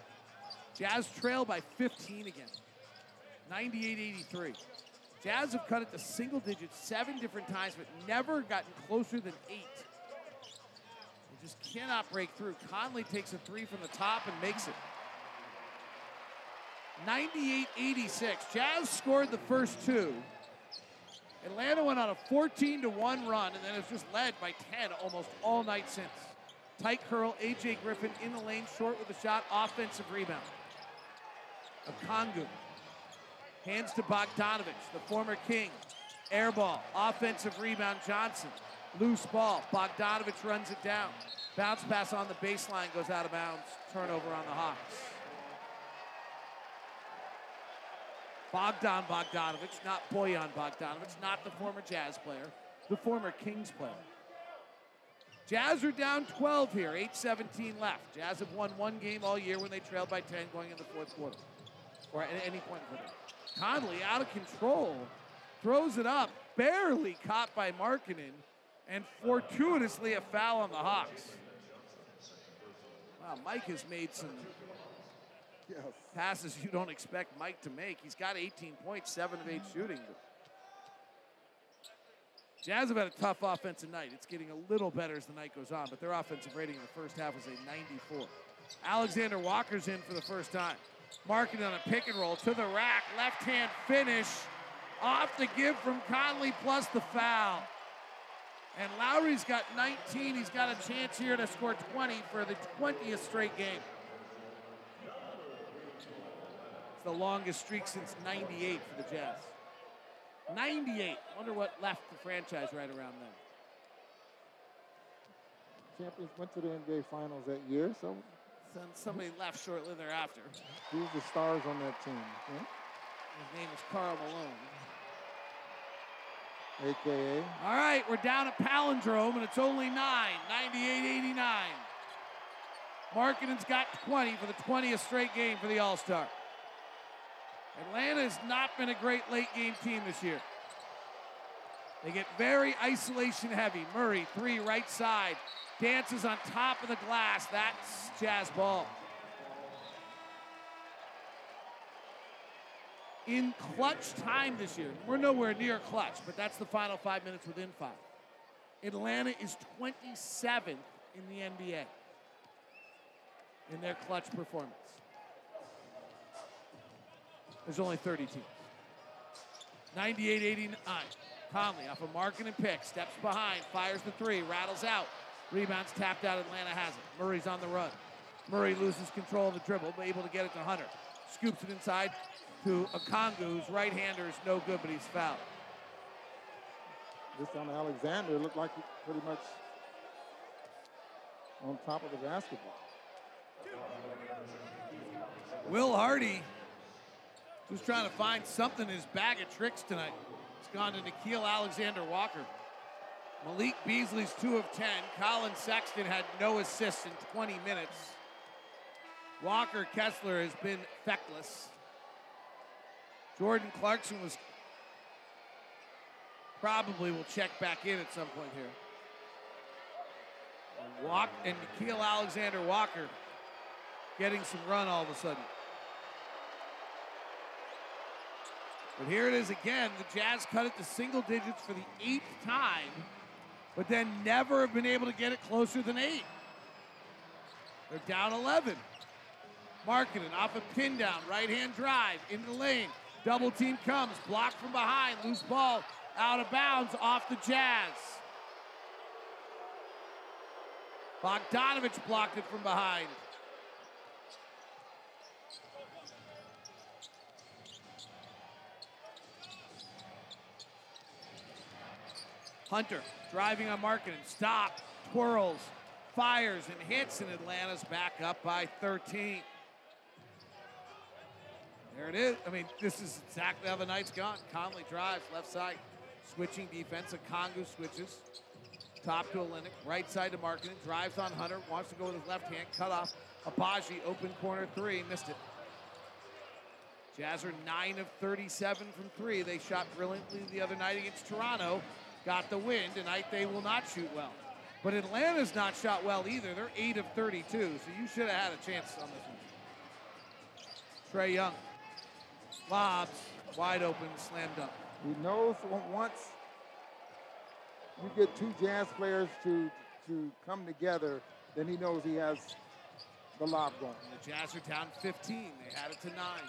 Jazz trail by 15 again, 98-83. Jazz have cut it to single digits seven different times, but never gotten closer than eight. They just cannot break through. Conley takes a three from the top and makes it. 98-86. Jazz scored the first two. Atlanta went on a 14 to 1 run and then has just led by 10 almost all night since. Tight curl, AJ Griffin in the lane, short with a shot, offensive rebound. Okongwu hands to Bogdanovic, the former King. Air ball, offensive rebound, Johnson. Loose ball, Bogdanovic runs it down. Bounce pass on the baseline goes out of bounds. Turnover on the Hawks. Bogdan Bogdanovic, not Bojan Bogdanovic, not the former Jazz player, the former Kings player. Jazz are down 12 here, 8-17 left. Jazz have won one game all year when they trailed by 10 going in the fourth quarter, or at any point in the quarter. Conley out of control, throws it up, barely caught by Markkanen, And fortuitously, a foul on the Hawks. Wow, Mike has made some yes. passes you don't expect Mike to make. He's got 18 points, 7 of 8 shooting. Jazz have had a tough offensive night. It's getting a little better as the night goes on, but their offensive rating in the first half was a 94. Alexander Walker's in for the first time. Markkanen on a pick and roll to the rack. Left hand finish. Off the give from Conley plus the foul. And Lauri's got 19. He's got a chance here to score 20 for the 20th straight game. It's the longest streak since 98 for the Jazz. 98. Wonder what left the franchise right around then. Champions went to the NBA Finals that year, so Then somebody left shortly thereafter. who's the stars on that team? Yeah? His name is Karl Malone. AKA. All right, we're down at Palindrome, and it's only nine, 98-89. Markkanen's got 20 for the 20th straight game for the All-Star. Atlanta has not been a great late game team this year. They get very isolation heavy. Murray, three, right side. Dances on top of the glass. That's Jazz ball. In clutch time this year, we're nowhere near clutch, but that's the final five minutes within five. Atlanta is 27th in the NBA in their clutch performance. There's only 30 teams. 98 89. Conley off a Markkanen pick. Steps behind. Fires the three. Rattles out. Rebounds tapped out. Atlanta has it. Murray's on the run. Murray loses control of the dribble, but able to get it to Hunter. Scoops it inside to Okongwu, whose right hander is no good, but he's fouled. This on Alexander looked like he pretty much on top of the basketball. Will Hardy just trying to find something in his bag of tricks tonight. It's gone to Nickeil Alexander Walker. Malik Beasley's 2 of 10. Collin Sexton had no assists in 20 minutes. Walker Kessler has been feckless. Jordan Clarkson was probably will check back in at some point here. Walk and Nickeil Alexander Walker getting some run all of a sudden. But here it is again. The Jazz cut it to single digits for the eighth time, but then never have been able to get it closer than eight. They're down 11. Markkanen off a pin down, right hand drive into the lane. Double team comes, blocked from behind, loose ball out of bounds off the Jazz. Bogdanovic blocked it from behind. Hunter driving on Markkanen, stop, twirls, fires, and hits, and Atlanta's back up by 13. There it is. I mean, this is exactly how the night's gone. Conley drives left side, switching defense. Okongwu switches. Top to Olynyk, right side to Markkanen, drives on Hunter, wants to go with his left hand, cut off. Agbaji, open corner three, missed it. Jazz are 9 of 37 from three. They shot brilliantly the other night against Toronto, got the win. Tonight they will not shoot well. But Atlanta's not shot well either. They're 8 of 32, so you should have had a chance on this one. Trae Young, lobs, wide open, slam dunk. He knows once you get two Jazz players to to come together, then he knows he has the lob going. And the Jazz are down 15. They had it to nine.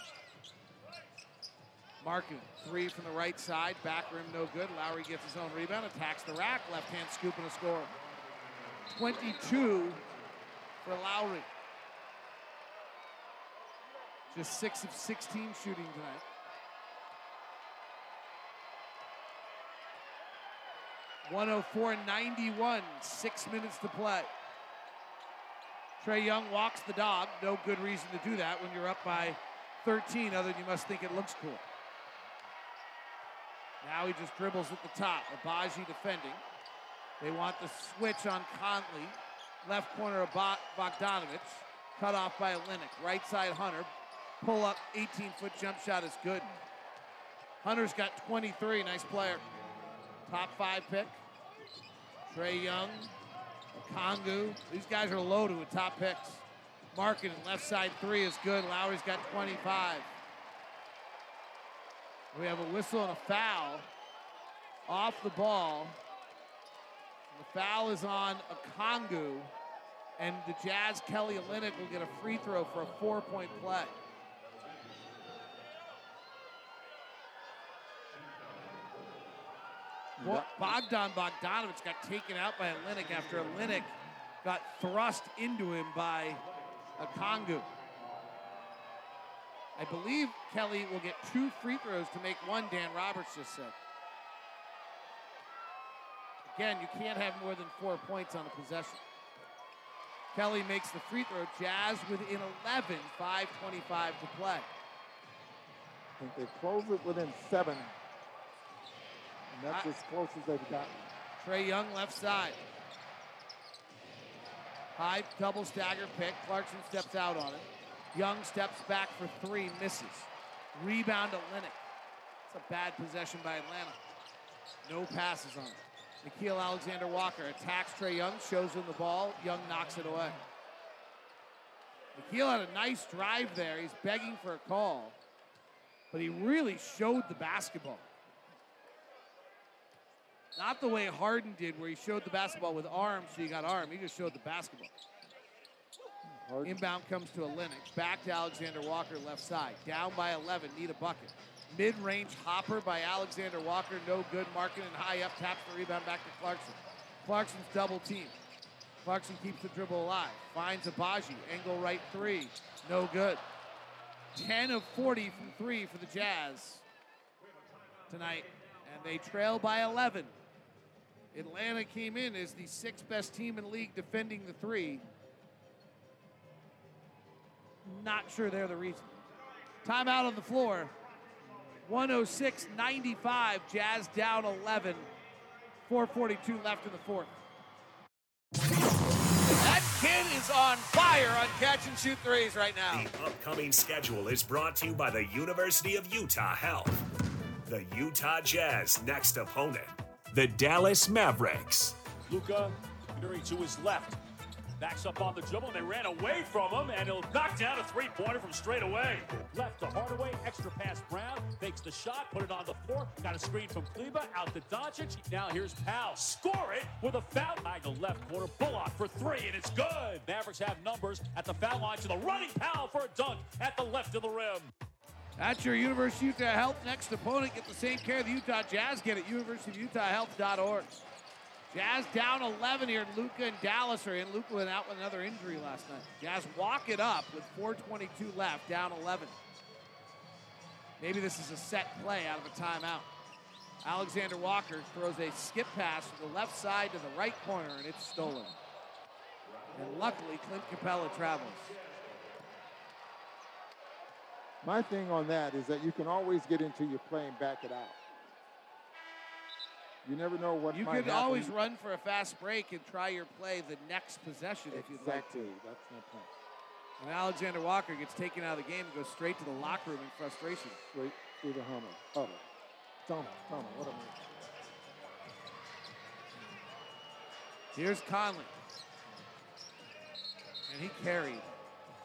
Markkanen, three from the right side, back rim no good. Lauri gets his own rebound, attacks the rack, left hand scoop and a score. 22 for Lauri. Just six of 16 shooting tonight. One hundred four ninety-one, six minutes to play. Trae Young walks the dog. No good reason to do that when you're up by 13, other than you must think it looks cool. Now he just dribbles at the top. Agbaji defending. They want the switch on Conley. Left corner of Bogdanovic. Cut off by Olynyk. Right side Hunter. Pull up 18 foot jump shot is good. Hunter's got 23. Nice player. Top five pick. Trae Young, Okongwu. These guys are loaded with top picks. Markkanen left side three is good. Lauri's got 25. We have a whistle and a foul off the ball. The foul is on Okongwu, and the Jazz Kelly Olynyk will get a free throw for a four-point play. Bogdan Bogdanovic got taken out by Olynyk after Olynyk got thrust into him by a Kongu. I believe Kelly will get two free throws to make one, Dan Roberts just said. Again, you can't have more than four points on a possession. Kelly makes the free throw. Jazz within 11, 5.25 to play. I think they close it within seven. And that's I- as close as they've gotten. Trae Young left side. High double stagger pick. Clarkson steps out on it. Young steps back for three, misses. Rebound to Olynyk. It's a bad possession by Atlanta. No passes on it. Nickeil Alexander Walker attacks Trae Young, shows him the ball. Young knocks it away. Nickeil had a nice drive there. He's begging for a call, but he really showed the basketball. Not the way Harden did, where he showed the basketball with arms, so you got arm. He just showed the basketball. Inbound comes to Olynyk. Back to Alexander Walker, left side. Down by 11, need a bucket. Mid-range hopper by Alexander Walker, no good. Markkanen high up, taps the rebound back to Clarkson. Clarkson's double team. Clarkson keeps the dribble alive. Finds Agbaji, angle right three, no good. 10 of 40 from three for the Jazz tonight, and they trail by 11. Atlanta came in as the sixth best team in the league defending the three. Not sure they're the reason. Timeout on the floor. 106 95. Jazz down 11. 442 left in the fourth. That kid is on fire on catch and shoot threes right now. The upcoming schedule is brought to you by the University of Utah Health. The Utah Jazz next opponent, the Dallas Mavericks. Luka veering to his left. Backs up on the dribble, and they ran away from him, and he'll knock down a three-pointer from straight away. Left to Hardaway, extra pass Brown, fakes the shot, put it on the floor, got a screen from Kleber, out to Doncic. Now here's Powell, score it with a foul. Nigel left corner, Bullock for three, and it's good. Mavericks have numbers at the foul line to the running Powell for a dunk at the left of the rim. That's your University of Utah Health next opponent. Get the same care the Utah Jazz get at universityofutahhealth.org. Jazz down 11 here. Luka and Dallas are in. Luka went out with another injury last night. Jazz walk it up with 4.22 left, down 11. Maybe this is a set play out of a timeout. Alexander Walker throws a skip pass from the left side to the right corner, and it's stolen. And luckily, Clint Capela travels. My thing on that is that you can always get into your play and back it out. You never know what You might could happen. always run for a fast break and try your play the next possession if you'd like. Exactly. That's my point. And Alexander Walker gets taken out of the game and goes straight to the locker room in frustration. Straight through the Hummer. Huddle. Oh. Tunnel. Tunnel. What a man. Here's Conley. And he carried.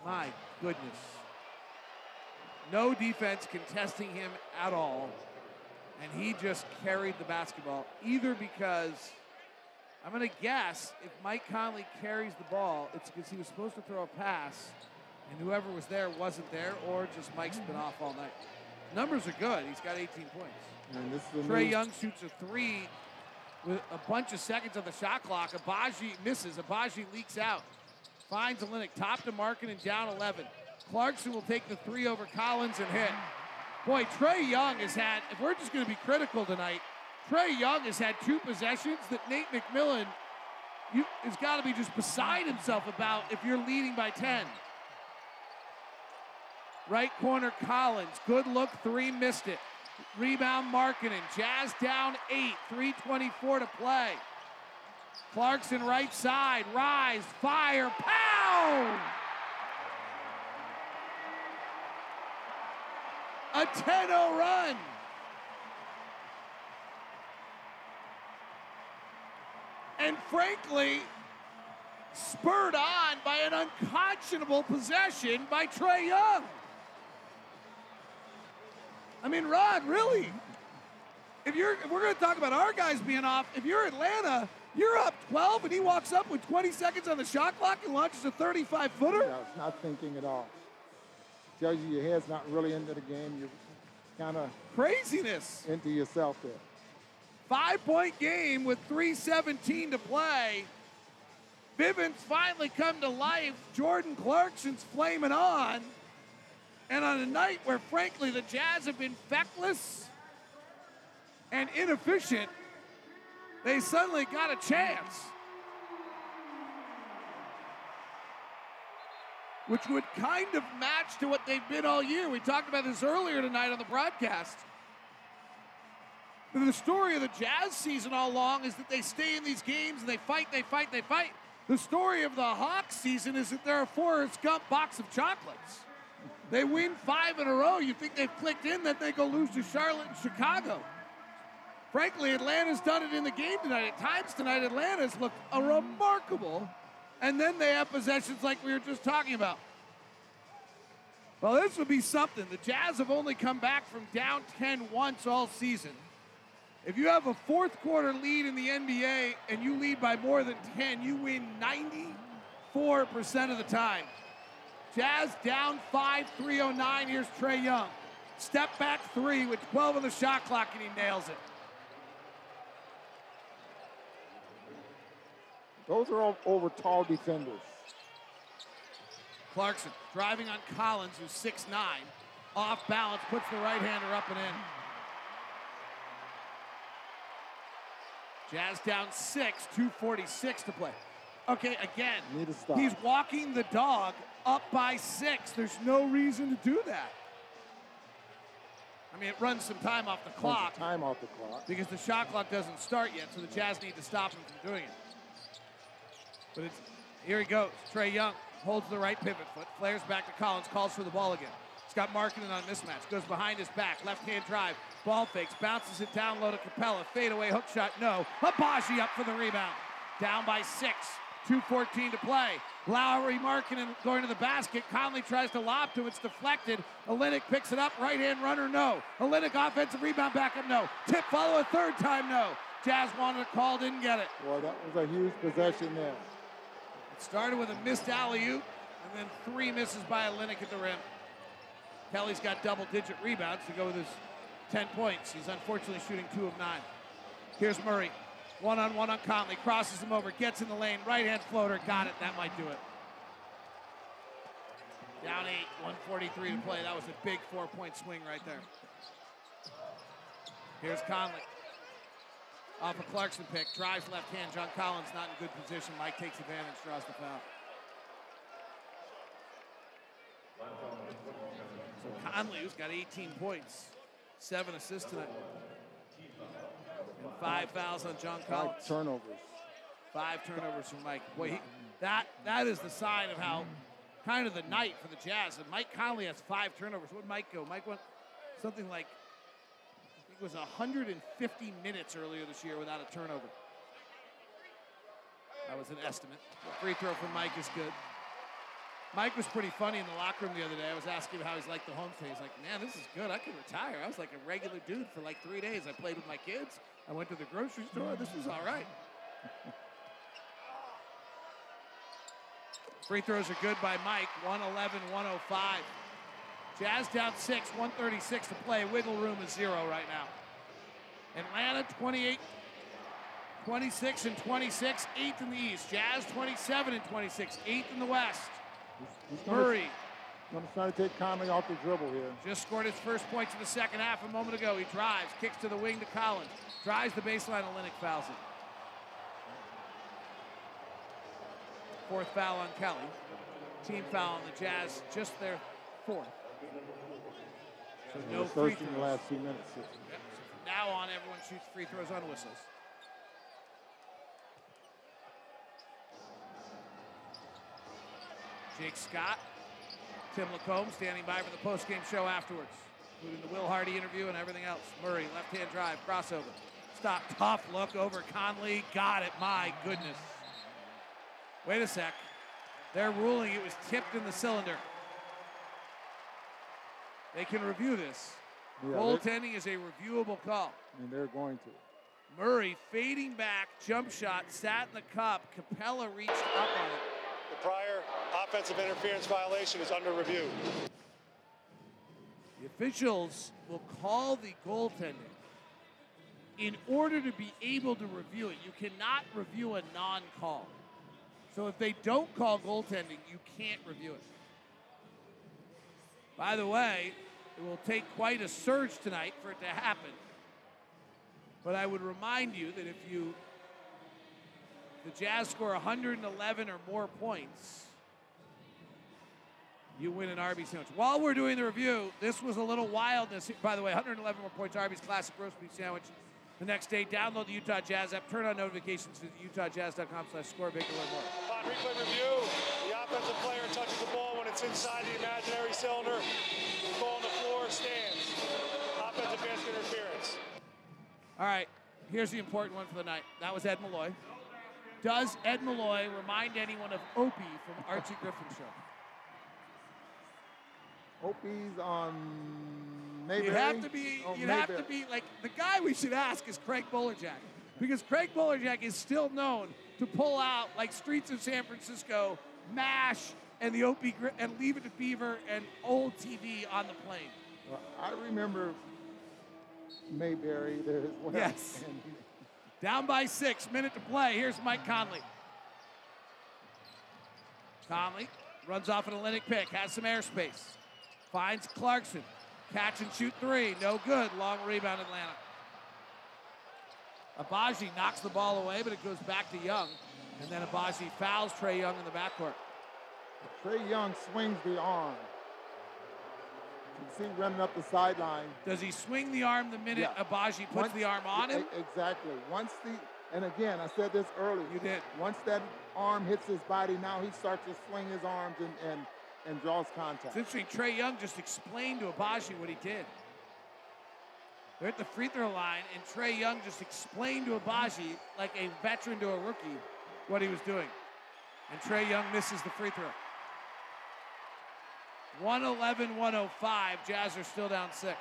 My goodness. No defense contesting him at all. And he just carried the basketball. Either because, I'm going to guess, if Mike Conley carries the ball, it's because he was supposed to throw a pass and whoever was there wasn't there, or just Mike's been off all night. Numbers are good. He's got 18 points. And this is a Trae Young shoots a three with a bunch of seconds on the shot clock. Agbaji misses. Agbaji leaks out. Finds Olynyk. Top to Markkanen and down 11. Clarkson will take the three over Collins and hit. Boy, Trae Young has had, if we're just going to be critical tonight, Trae Young has had two possessions that Nate McMillan you, has got to be just beside himself about if you're leading by 10. Right corner Collins. Good look, three, missed it. Rebound Markkanen. Jazz down eight, 324 to play. Clarkson right side, rise, fire, pound! A 10 0 run. And frankly, spurred on by an unconscionable possession by Trae Young. I mean, Rod, really? If you're, if we're going to talk about our guys being off. If you're Atlanta, you're up 12, and he walks up with 20 seconds on the shot clock and launches a 35 footer. No, it's not thinking at all. Tells you your head's not really into the game. You're kind of craziness into yourself there. Five point game with 317 to play. Vivint's finally come to life. Jordan Clarkson's flaming on. And on a night where, frankly, the Jazz have been feckless and inefficient, they suddenly got a chance. Which would kind of match to what they've been all year. We talked about this earlier tonight on the broadcast. The story of the Jazz season all along is that they stay in these games and they fight, they fight, they fight. The story of the Hawks season is that they're a Forrest Gump box of chocolates. They win five in a row. You think they've clicked in, then they go lose to Charlotte and Chicago. Frankly, Atlanta's done it in the game tonight. At times tonight, Atlanta's looked a remarkable, and then they have possessions like we were just talking about. Well, this would be something. The Jazz have only come back from down 10 once all season. If you have a fourth quarter lead in the NBA and you lead by more than 10, you win 94% of the time. Jazz down 5, 309. Here's Trae Young. Step back three with 12 on the shot clock, and he nails it. Those are all over tall defenders. Clarkson driving on Collins, who's 6'9. Off balance, puts the right hander up and in. Jazz down six, 246 to play. Okay, again, Need to stop. he's walking the dog up by six. There's no reason to do that. I mean, it runs some time off the clock Time off the clock. because the shot clock doesn't start yet, so the Jazz need to stop him from doing it. But it's here he goes. Trae Young holds the right pivot foot, flares back to Collins, calls for the ball again. He's got Markkanen on mismatch, goes behind his back, left hand drive, ball fakes, bounces it down low to Capela, fadeaway hook shot, no. Agbaji up for the rebound. Down by six, 2.14 to play. Lauri Markkanen going to the basket. Conley tries to lob to, it's deflected. Olynyk picks it up, right hand runner, no. Olynyk offensive rebound back up, no. Tip follow a third time, no. Jazz wanted a call, didn't get it. Boy, that was a huge possession there. Started with a missed alley oop, and then three misses by Olynyk at the rim. Kelly's got double digit rebounds to go with his 10 points. He's unfortunately shooting two of nine. Here's Murray. One on one on Conley. Crosses him over. Gets in the lane. Right hand floater. Got it. That might do it. Down eight. 143 to play. That was a big four point swing right there. Here's Conley. Off a Clarkson pick. Drives left hand. John Collins not in good position. Mike takes advantage. Draws the foul. So Conley, who's got 18 points, seven assists tonight, and five fouls on John Collins. Five turnovers. Five turnovers from Mike. Boy, he, that that is the sign of how kind of the night for the Jazz. And Mike Conley has five turnovers. What would Mike go? Mike went something like I think it was 150 minutes earlier this year without a turnover. That was an estimate. The free throw from Mike is good. Mike was pretty funny in the locker room the other day. I was asking him how he's like the home stay. He's like, man, this is good. I could retire. I was like a regular dude for like three days. I played with my kids. I went to the grocery store. This was all right. Free throws are good by Mike. 111, 105. Jazz down six, 136 to play. Wiggle room is zero right now. Atlanta 28, 26 and 26, eighth in the East. Jazz 27 and 26, eighth in the West. He's gonna, Murray Gonna try to take Conley off the dribble here. just scored his first points in the second half a moment ago. He drives, kicks to the wing to Collins, drives the baseline. Olynyk fouls it. Fourth foul on Kelly. Team foul on the Jazz, just their fourth. So no first in the last two minutes. Yep, so from now on, everyone shoots free throws on whistles. Jake Scott, Tim Lacombe standing by for the postgame show afterwards, including the Will Hardy interview and everything else. Murray, left-hand drive, crossover. stop. Tough look over Conley. Got it. My goodness. Wait a sec. They're ruling it was tipped in the cylinder. They can review this. Yeah, Goaltending is a reviewable call. I mean, they're going to. Murray fading back, jump shot, sat in the cup. Capela reached up on it. The prior offensive interference violation is under review. The officials will call the goaltending in order to be able to review it. You cannot review a non call. So if they don't call goaltending, you can't review it. By the way, it will take quite a surge tonight for it to happen. But I would remind you that if you the Jazz score 111 or more points, you win an Arby's sandwich. While we're doing the review, this was a little wildness. By the way, 111 more points, Arby's classic roast beef sandwich. The next day, download the Utah Jazz app, turn on notifications to utahjazz.com slash score, big to learn more. Upon replay review, the offensive player touches the ball when it's inside the imaginary cylinder. The ball on the floor stands. Offensive basket interference. All right, here's the important one for the night. That was Ed Malloy. Does Ed Malloy remind anyone of Opie from Archie Griffin Show? Opie's on Mayberry. You'd have to be. Oh, you'd have to be like the guy we should ask is Craig Bolerjack, because Craig Bolerjack is still known to pull out like Streets of San Francisco, Mash, and the Opie Gri- and Leave It to Beaver and old TV on the plane. Well, I remember Mayberry there as well. Yes. And Down by six, minute to play. Here's Mike Conley. Conley runs off an Olynyk pick, has some airspace. Finds Clarkson. Catch and shoot three. No good. Long rebound, Atlanta. Agbaji knocks the ball away, but it goes back to Young. And then Agbaji fouls Trae Young in the backcourt. Trae Young swings the arm. You can see running up the sideline. Does he swing the arm the minute Yeah. Agbaji puts Once- the arm on him? Exactly. Once the and again, I said this earlier. You did. Once that arm hits his body, now he starts to swing his arms and and, and draws contact. It's interesting. Trae Young just explained to Agbaji what he did. They're at the free throw line, and Trae Young just explained to Agbaji, like a veteran to a rookie, what he was doing. And Trae Young misses the free throw. 111 105. Jazz are still down six.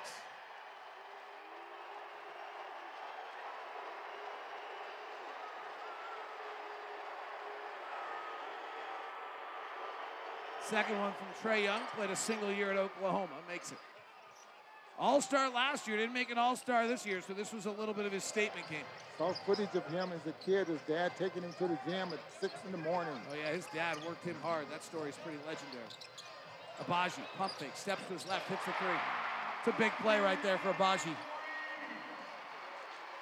Second one from Trae Young. Played a single year at Oklahoma. Makes it. All star last year. Didn't make an all star this year, so this was a little bit of his statement game. Saw footage of him as a kid, his dad taking him to the gym at six in the morning. Oh, yeah, his dad worked him hard. That story's pretty legendary. Agbaji, pump fake, steps to his left, hits the three. It's a big play right there for Agbaji.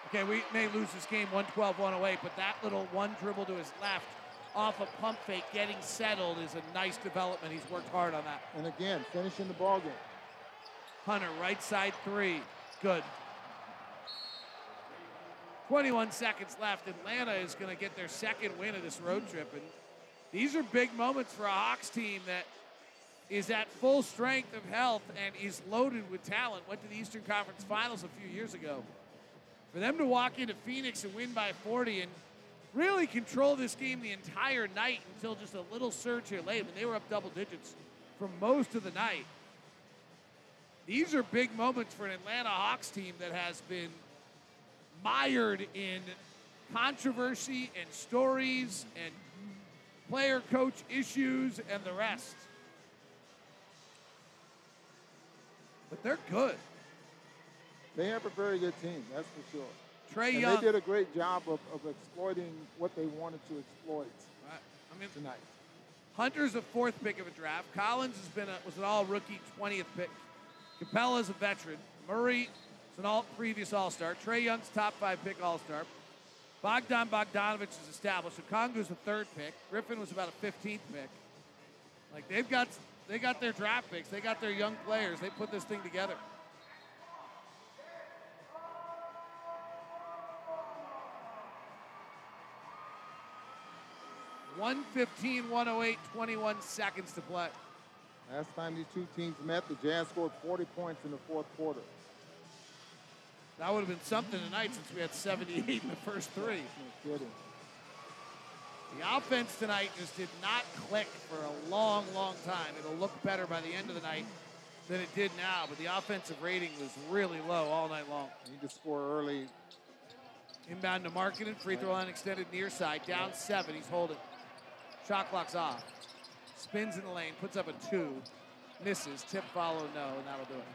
Okay, we may lose this game 112 108, but that little one dribble to his left off a pump fake, getting settled, is a nice development. He's worked hard on that. And again, finishing the ball game. Hunter, right side three. Good. 21 seconds left. Atlanta is going to get their second win of this road trip. And these are big moments for a Hawks team that is at full strength of health and is loaded with talent. Went to the Eastern Conference Finals a few years ago. For them to walk into Phoenix and win by 40 and really control this game the entire night until just a little surge here late. Mean, they were up double digits for most of the night. These are big moments for an Atlanta Hawks team that has been mired in controversy and stories and player coach issues and the rest. But they're good. They have a very good team, that's for sure. Trae and Young. They did a great job of, of exploiting what they wanted to exploit I mean, tonight. Hunter's a fourth pick of a draft. Collins has been a, was an all rookie 20th pick. Capela's a veteran. Murray is an all previous All Star. Trae Young's top five pick All Star. Bogdan Bogdanovic is established. Okongwu's a third pick. Griffin was about a 15th pick. Like they've got they got their draft picks. They got their young players. They put this thing together. One fifteen, one oh eight, 21 seconds to play. Last time these two teams met, the Jazz scored 40 points in the fourth quarter. That would have been something tonight since we had 78 in the first three. No kidding. The offense tonight just did not click for a long, long time. It'll look better by the end of the night than it did now, but the offensive rating was really low all night long. Need to score early. Inbound to Markkanen, free throw line extended near side, down seven. He's holding. Shot clock's off. Spins in the lane, puts up a two, misses. Tip follow, no, and that'll do it.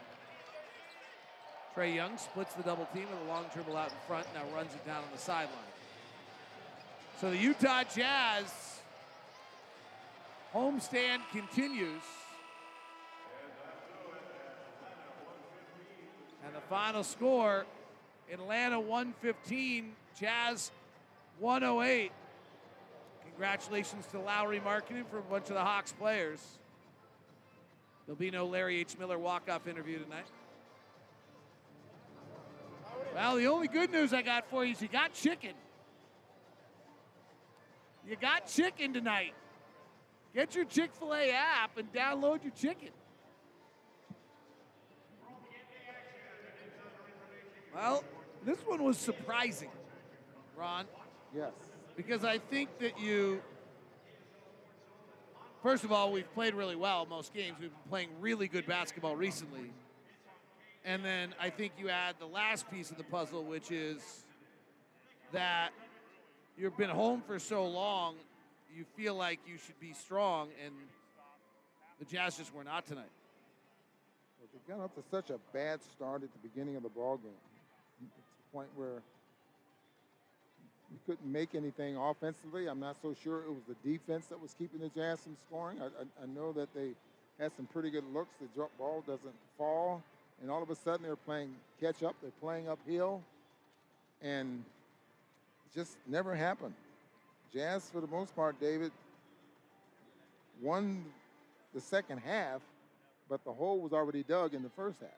Trae Young splits the double team with a long dribble out in front, now runs it down on the sideline. So the Utah Jazz homestand continues. And the final score Atlanta 115, Jazz 108. Congratulations to Lauri Markkanen for a bunch of the Hawks players. There'll be no Larry H. Miller walk-off interview tonight. Well, the only good news I got for you is you got chicken. You got chicken tonight. Get your Chick fil A app and download your chicken. Well, this one was surprising, Ron. Yes. Because I think that you, first of all, we've played really well most games. We've been playing really good basketball recently. And then I think you add the last piece of the puzzle, which is that you've been home for so long, you feel like you should be strong, and the Jazz just were not tonight. They got off to such a bad start at the beginning of the ball game. To the point where we couldn't make anything offensively. I'm not so sure it was the defense that was keeping the Jazz from scoring. I, I, I know that they had some pretty good looks. The drop ball doesn't fall, and all of a sudden they're playing catch up. They're playing uphill, and just never happened. Jazz, for the most part, David, won the second half, but the hole was already dug in the first half.